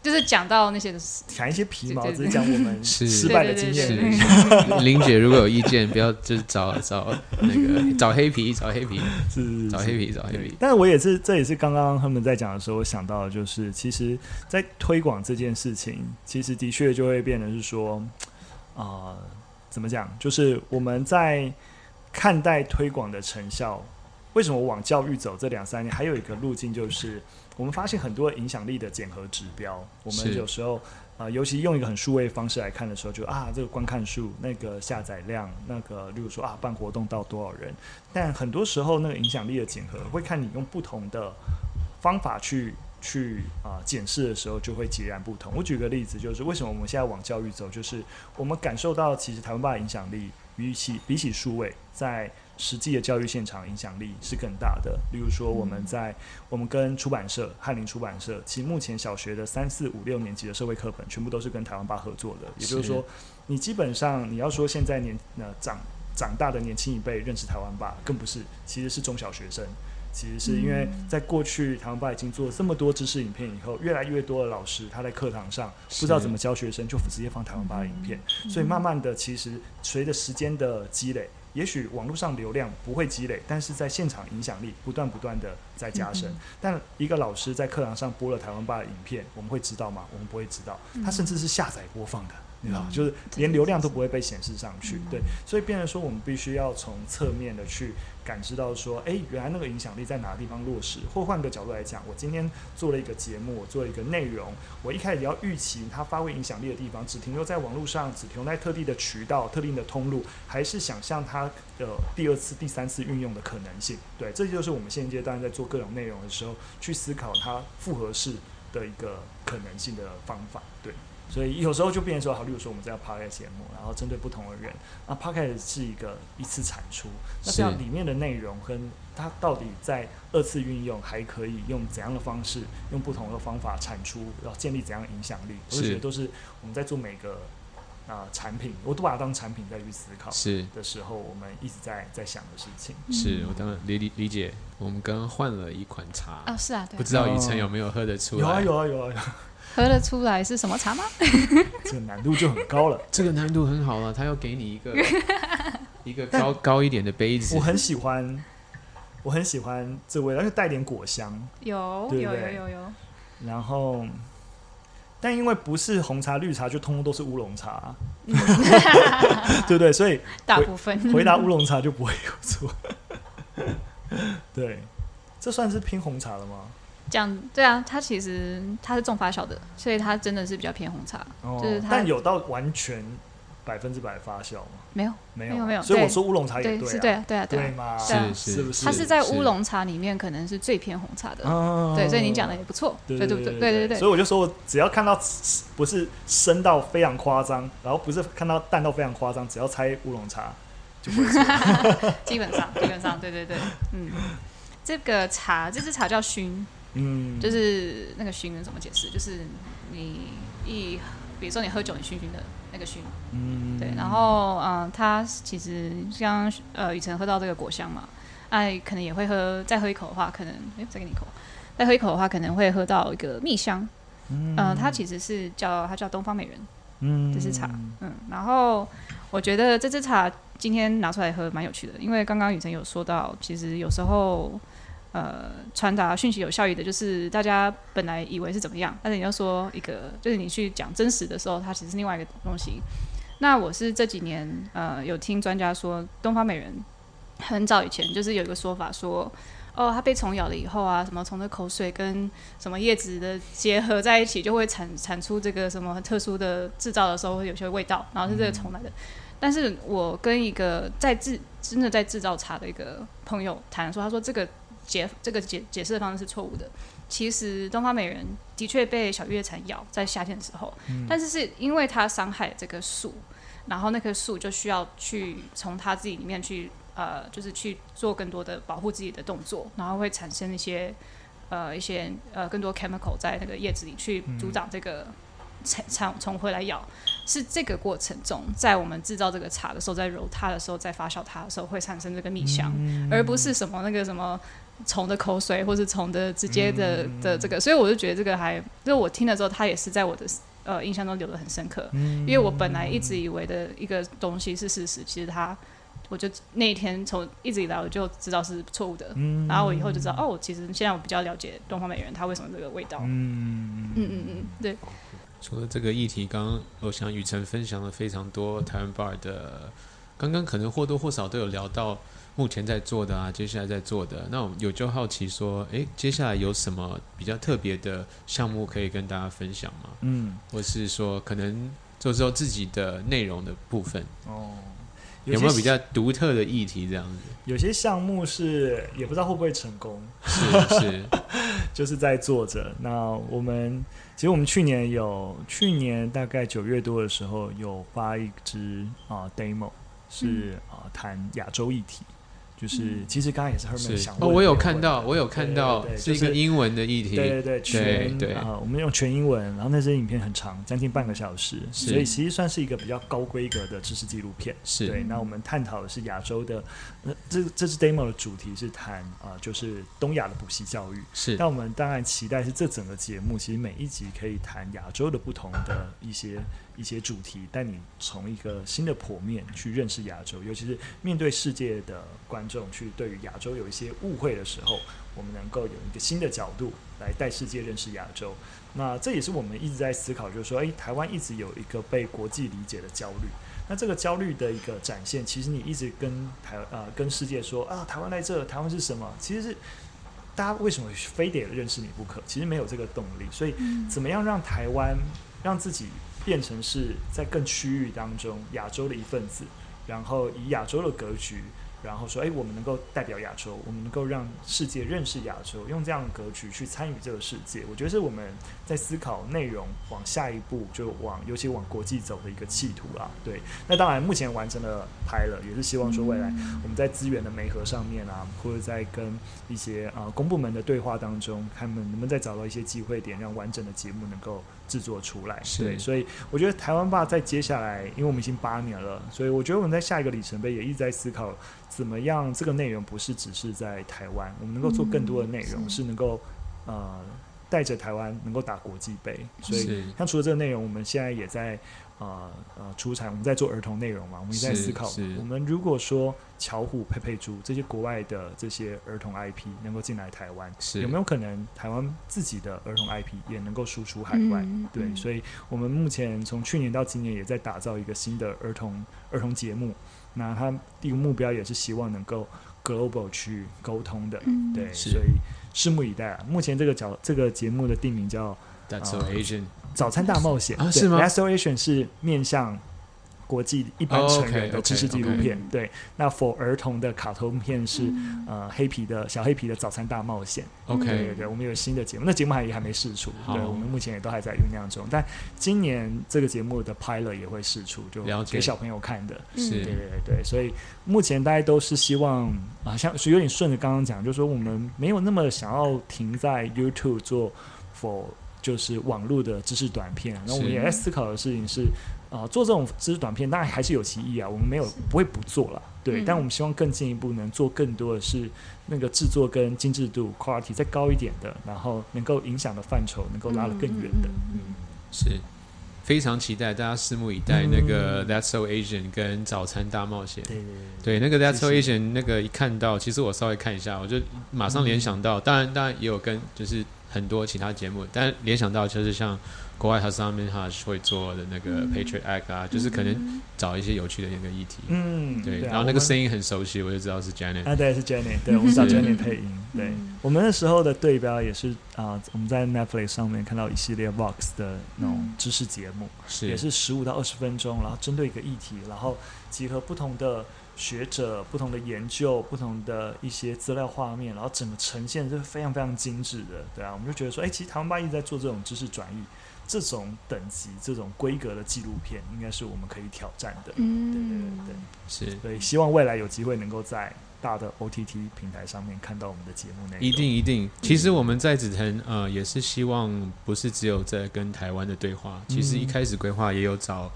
就是讲到那些的事谈一些皮毛，只是讲我们是失败的经验林姐如果有意见，不要就是找找那个找黑皮，找黑皮，是是是找黑皮，找黑皮。但是我也是，这也是刚刚他们在讲的时候，我想到的就是，其实，在推广这件事情，其实的确就会变成是说，啊、怎么讲？就是我们在看待推广的成效，为什么往教育走？这两三年还有一个路径，就是我们发现很多影响力的检核指标，我们有时候。啊、尤其用一个很数位方式来看的时候，就啊，这个观看数、那个下载量、那个，例如说啊，办活动到多少人，但很多时候那个影响力的检核会看你用不同的方法去去啊、检视的时候，就会截然不同。我举个例子，就是为什么我们现在往教育走，就是我们感受到其实台湾吧的影响力，比起比起数位，在实际的教育现场影响力是更大的。例如说，我们在我们跟出版社翰林出版社，其实目前小学的三四五六年级的社会课本，全部都是跟台湾爸合作的。也就是说，你基本上你要说现在年呃长长大的年轻一辈认识台湾爸，更不是，其实是中小学生。其实是因为在过去台湾爸已经做了这么多知识影片以后，越来越多的老师他在课堂上不知道怎么教学生，就直接放台湾爸的影片，所以慢慢的，其实随着时间的积累，也许网络上流量不会积累，但是在现场影响力不断不断的在加深。但一个老师在课堂上播了台湾爸的影片，我们会知道吗？我们不会知道，他甚至是下载播放的。你知道，就是连流量都不会被显示上去，对，所以变成说我们必须要从侧面的去感知到说，诶，原来那个影响力在哪个地方落实，或换个角度来讲，我今天做了一个节目，我做了一个内容，我一开始要预期它发挥影响力的地方，只停留在网络上，只停留在特定的渠道、特定的通路，还是想象它的第二次、第三次运用的可能性？对，这就是我们现阶段在做各种内容的时候，去思考它复合式的一个可能性的方法，对。所以有时候就变成说，好，例如说我们在 p o d c a s 节目，然后针对不同的人，那 p o d c a s 是一个一次产出，那这样里面的内容跟它到底在二次运用还可以用怎样的方式，用不同的方法产出，然后建立怎样的影响力，我就是觉得都是我们在做每个啊、产品，我都把它当产品再去思考是的时候，我们一直在在想的事情。是，我当然理理理解。我们刚刚换了一款茶，啊，是啊，对啊，不知道雨辰有没有喝得出来？有啊有啊有啊，有啊喝得出来是什么茶吗？这个难度就很高了。这个难度很好了，他要给你一个 一个高高一点的杯子我。很喜欢，我很喜欢这味道，就带点果香。有有有有有，然后，但因为不是红茶、绿茶，就通通都是乌龙茶，对不对？所以大部分回答乌龙茶就不会有错。对，这算是拼红茶了吗？这样对啊，它其实它是重发酵的，所以它真的是比较偏红茶。哦就是它但有到完全百分之百发酵吗？没有，没有，没有没有所以我对说乌龙茶也对，对啊，是对啊，对啊，对吗？是是不是？它是在是乌龙茶里面可能是最偏红茶的，哦对，所以你讲的也不错，对对不对？对对对所以我就说我只要看到不是深到非常夸张，然后不是看到淡到非常夸张，只要猜乌龙茶就不会错。基本上基本上对对对，嗯，这个茶这支茶叫熏，嗯，就是那个熏怎么解释？就是你一比如说你喝酒，你熏熏的那个熏，嗯。对，然后嗯、呃它其实像呃雨辰喝到这个果香嘛，哎，可能也会喝，再喝一口的话，可能哎再给你一口，再喝一口的话，可能会喝到一个蜜香，嗯。呃，它其实是叫它叫东方美人，嗯。这支茶，嗯，然后我觉得这支茶今天拿出来喝蛮有趣的，因为刚刚雨辰有说到，其实有时候呃传达讯息有效益的，就是大家本来以为是怎么样，但是你要说一个，就是你去讲真实的时候，它其实是另外一个东西。那我是这几年呃有听专家说，东方美人很早以前就是有一个说法说。哦，它被虫咬了以后啊，什么虫的口水跟什么叶子的结合在一起，就会产产出这个什么很特殊的制造的时候会有些味道，然后是这个虫来的。但是我跟一个在制真的在制造茶的一个朋友谈说，他说这个解这个解解释的方式是错误的。其实东方美人的确被小月蝉咬在夏天的时候，但是是因为它伤害这个树，然后那棵树就需要去从它自己里面去呃，就是去做更多的保护自己的动作，然后会产生一些呃一些呃更多 chemical 在那个叶子里去阻挡这个蝉蝉虫回来咬。是这个过程中，在我们制造这个茶的时候，在揉它的时候，在发酵它的时候，会产生这个蜜香，而不是什么那个什么虫的口水，或是虫的直接的、的这个。所以我就觉得这个还，就是我听了之后，它也是在我的呃印象中留得很深刻。因为我本来一直以为的一个东西是事实，其实它，我就那一天从一直以来我就知道是错误的。然后我以后就知道，哦，其实现在我比较了解东方美人它为什么这个味道。嗯嗯嗯嗯，对。除了这个议题，刚刚我想雨辰分享了非常多台湾 bar 的，刚刚可能或多或少都有聊到目前在做的啊，接下来在做的。那我们有就好奇说，诶，接下来有什么比较特别的项目可以跟大家分享吗？嗯或是说，可能就是说自己的内容的部分，哦，有没有比较独特的议题这样子？有些项目是也不知道会不会成功，是是，就是在做着。那我们其实我们去年有，去年大概九月多的时候有发一支啊、demo，是啊、谈亚洲议题，就是、其实刚刚也是 Herman 是。想哦，我有看到，我有看到是一个英文的议题，对对对，全对。啊，我们用全英文，然后那支影片很长，将近半个小时，所以其实算是一个比较高规格的知识纪录片。是。对，那我们探讨的是亚洲的，那，这这支 demo 的主题是谈啊、就是东亚的补习教育。是。那我们当然期待是这整个节目，其实每一集可以谈亚洲的不同的一些一些主题，带你从一个新的剖面去认识亚洲，尤其是面对世界的观众去对于亚洲有一些误会的时候，我们能够有一个新的角度来带世界认识亚洲。那这也是我们一直在思考，就是说，诶，台湾一直有一个被国际理解的焦虑。那这个焦虑的一个展现，其实你一直跟台呃跟世界说啊，台湾在这，台湾是什么？其实是大家为什么非得认识你不可？其实没有这个动力。所以怎么样让台湾让自己变成是在更区域当中亚洲的一份子，然后以亚洲的格局。然后说，哎，我们能够代表亚洲，我们能够让世界认识亚洲，用这样的格局去参与这个世界，我觉得是我们在思考内容往下一步，就往尤其往国际走的一个企图啊。对，那当然目前完成了拍了，也是希望说未来我们在资源的媒合上面啊，或者在跟一些呃公部门的对话当中，他们能不能再找到一些机会点，让完整的节目能够制作出来。对，所以我觉得台湾吧，在接下来，因为我们已经八年了，所以我觉得我们在下一个里程碑也一直在思考。怎么样？这个内容不是只是在台湾，我们能够做更多的内容，嗯是能够呃带着台湾能够打国际杯。所以，像除了这个内容，我们现在也在呃呃出产，我们在做儿童内容嘛，我们也在思考，我们如果说巧虎、佩佩猪这些国外的这些儿童 IP 能够进来台湾，有没有可能台湾自己的儿童 IP 也能够输出海外？嗯对，嗯所以我们目前从去年到今年也在打造一个新的儿童儿童节目。那它第一个目标也是希望能够 global 去沟通的，嗯对，所以拭目以待啊。目前这个角这个节目的定名叫 That's so 啊 Asian，早餐大冒险。啊是吗？Restoration 是面向国际一般哦成人的知识纪录片。对，那 for 儿童的卡通片是、呃黑皮的小黑皮的早餐大冒险。对对 OK，对对，我们有新的节目，那节目还也还没试出，对我们目前也都还在酝酿中。但今年这个节目的 pilot 也会试出，就给小朋友看的。嗯。是。对对对对，所以目前大家都是希望啊，像是有点顺着刚刚讲，就是说我们没有那么想要停在 YouTube 做 for 就是网络的知识短片，然后我们也在思考的事情是，啊、做这种知识短片当然还是有其意义啊，我们没有不会不做了，对，嗯。但我们希望更进一步能做更多的是那个制作跟精致度 quality 再高一点的，然后能够影响的范畴能够拉得更远的，嗯嗯是非常期待，大家拭目以待。那个 That's so Asian 跟早餐大冒险。对对对。对，那个 That's so Asian 那个一看到，其实我稍微看一下，我就马上联想到，当然当然也有跟就是很多其他节目，但联想到就是像国外它上面它会做的那个 Patriot Act 啊，就是可能找一些有趣的那个议题。嗯，对，啊然后那个声音很熟悉，我就知道是 Janet。啊，对，是 Jenny，对，我们找 Jenny 配音。对嗯我们那时候的对标也是啊、我们在 Netflix 上面看到一系列 Vox 的那种嗯知识节目，是也是十五到二十分钟，然后针对一个议题，然后集合不同的学者、不同的研究、不同的一些资料画面，然后整个呈现是非常非常精致的。对啊，我们就觉得说，哎、其实台湾吧一直在做这种知识转移，这种等级、这种规格的纪录片，应该是我们可以挑战的。嗯对嗯对对。是，所以，希望未来有机会能够在大的 OTT 平台上面看到我们的节目内容。一定一定。其实我们在紫藤呃也是希望不是只有在跟台湾的对话，其实一开始规划也有找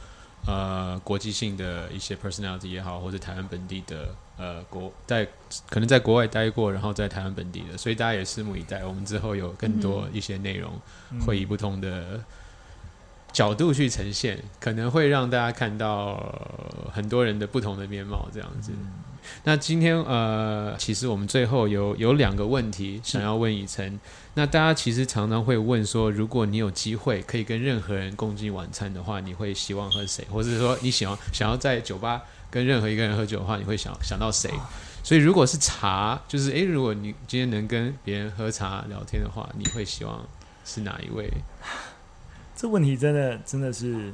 呃国际性的一些 personality 也好，或者台湾本地的呃国在可能在国外待过，然后在台湾本地的，所以大家也拭目以待。我们之后有更多一些内容嗯会以不同的。角度去呈现，可能会让大家看到、呃很多人的不同的面貌，这样子。嗯那今天呃，其实我们最后有有两个问题想要问以晨。那大家其实常常会问说，如果你有机会可以跟任何人共进晚餐的话，你会希望和谁？或者说你喜欢想要在酒吧跟任何一个人喝酒的话，你会想想到谁？所以如果是茶，就是诶，如果你今天能跟别人喝茶聊天的话，你会希望是哪一位？这问题真的真的是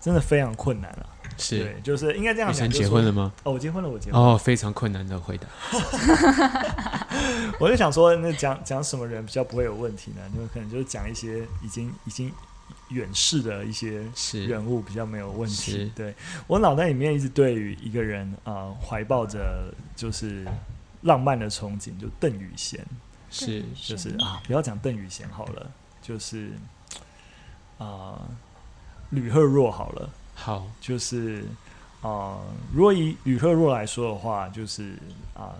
真的非常困难了、是对，就是应该这样讲。以晨就是说结婚了吗？哦，我结婚了，我结婚了。哦，非常困难的回答。我就想说，那讲讲什么人比较不会有问题呢？你们可能就是讲一些已经已经远逝的一些是人物比较没有问题。对我脑袋里面一直对于一个人啊、呃怀抱着就是浪漫的憧憬，就邓宇贤。是就是啊，不要讲邓宇贤好了，就是啊，吕赫若好了，好。就是啊，如果以吕赫若来说的话，就是啊，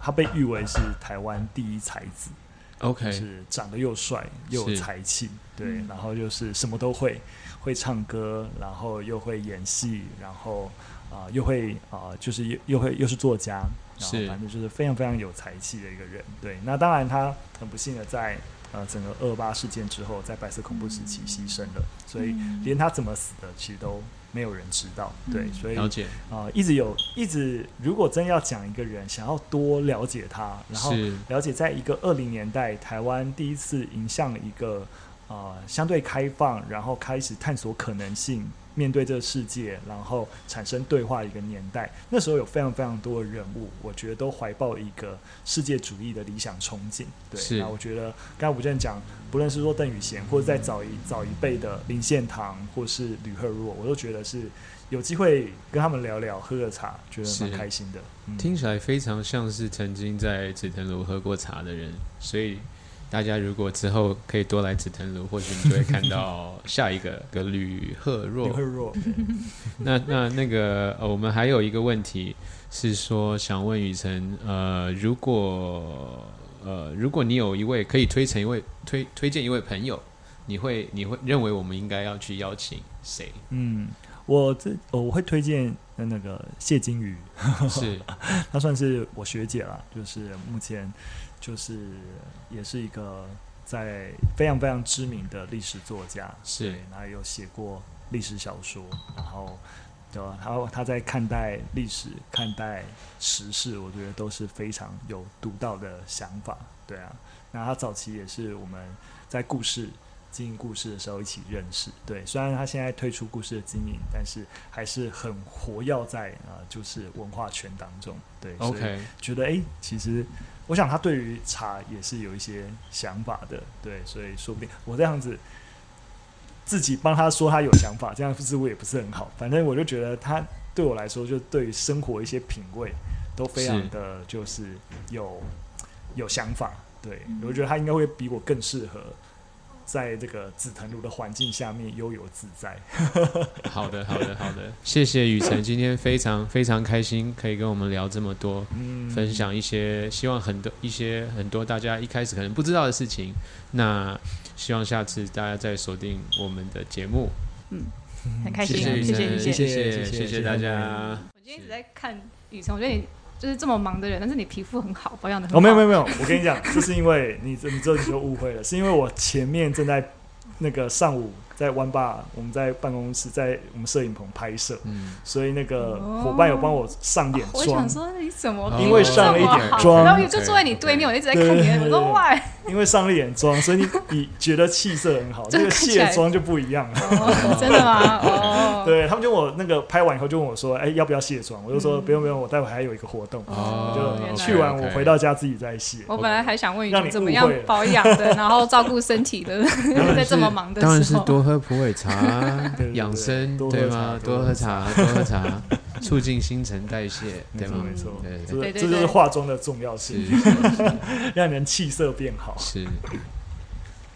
他被誉为是台湾第一才子，就，OK，是长得又帅又有才气，对，嗯。然后就是什么都会，会唱歌，然后又会演戏，然后啊、又会啊、就是又又会又是作家，然后是。反正就是非常非常有才气的一个人。对，那当然他很不幸的在呃整个二八事件之后，在白色恐怖时期牺牲了，所以嗯连他怎么死的其实都没有人知道。对，嗯所以了解，啊、一直有一直，如果真要讲一个人，想要多了解他，然后了解在一个二零年代台湾第一次迎向一个呃相对开放，然后开始探索可能性，面对这个世界，然后产生对话的一个年代。那时候有非常非常多的人物，我觉得都怀抱一个世界主义的理想憧憬。对，是那我觉得刚才吴正讲，不论是说邓宇贤，或者在早一早一辈的林献堂，或是吕赫若，我都觉得是有机会跟他们聊聊，喝个茶，觉得蛮开心的。嗯听起来非常像是曾经在紫藤庐喝过茶的人，所以大家如果之后可以多来紫藤庐，或许你就会看到下一个个吕赫若吕。赫若，那那那个呃，我们还有一个问题是说，想问雨辰，呃，如果呃，如果你有一位可以推成一位推推荐一位朋友，你会你会认为我们应该要去邀请谁？嗯，我这哦我会推荐呃那个谢金鱼，是 她算是我学姐啦，就是目前就是也是一个在非常非常知名的历史作家，是对，然后有写过历史小说，然后对吧？然后他在看待历史、看待时事，我觉得都是非常有独到的想法，对啊。那他早期也是我们在故事经营故事的时候一起认识，对。虽然他现在退出故事的经营，但是还是很活跃在啊、呃就是文化圈当中，对。OK，觉得哎、诶其实我想他对于茶也是有一些想法的，对，所以说不定我这样子自己帮他说他有想法，这样似乎也不是很好。反正我就觉得他对我来说，就对于生活一些品味都非常的就是有有想法，对，我觉得他应该会比我更适合。在这个紫藤庐的环境下面悠游自在。好的，好的，好的，谢谢雨辰，今天非常非常开心，可以跟我们聊这么多，嗯、分享一些希望很多一些很多大家一开始可能不知道的事情。那希望下次大家再锁定我们的节目。嗯，很开心，谢谢谢谢谢谢谢谢大家。我今天一直在看雨辰，我觉得你。就是这么忙的人，但是你皮肤很好，保养的很哦，好。没有没有没有，我跟你讲，这是因为你这你这你就误会了，是因为我前面正在那个上午在湾坝，我们在办公室在我们摄影棚拍摄，嗯，所以那个哦。伙伴有帮我上点妆我想，说你怎么因为上了一点妆然后就坐在你对面，我一直在看你，对我说哇，因为上了一点妆，所以你你觉得气色很好，这这个卸妆就不一样了。哦真的吗？哦，对他们就问我那个拍完以后就问我说，哎、要不要卸妆？我就说、嗯不用不用，我待会还有一个活动，哦就去完我回到家自己再卸。我本来还想问雨让你怎么样保养的，然后照顾身体的 在这么忙的当然时候，是多喝普洱茶 养生对吗？多喝茶，多喝茶，促进新陈代谢，对吗？没错没错，对这对对这就是化妆的重要是性，是 让人气色变好。是。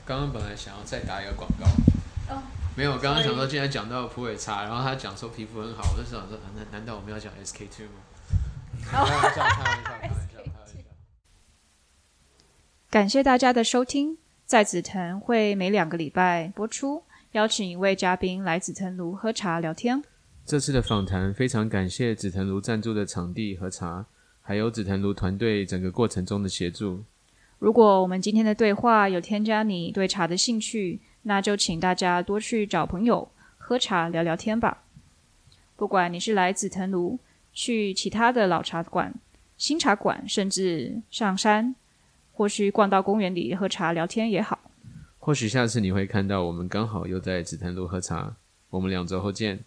刚刚本来想要再打一个广告，哦没有，刚刚想说，既然讲到普洱茶，然后他讲说皮肤很好，我就想说，啊难难道我们要讲 SK two 吗？开玩笑，开玩笑，开玩笑，开玩笑。感谢大家的收听，在紫藤会每两个礼拜播出，邀请一位嘉宾来紫藤庐喝茶聊天。这次的访谈非常感谢紫藤庐赞助的场地和茶，还有紫藤庐团队整个过程中的协助。如果我们今天的对话有添加你对茶的兴趣，那就请大家多去找朋友喝茶聊聊天吧。不管你是来紫藤庐，去其他的老茶馆、新茶馆，甚至上山，或许逛到公园里喝茶聊天也好。或许下次你会看到我们刚好又在紫藤路喝茶。我们两周后见。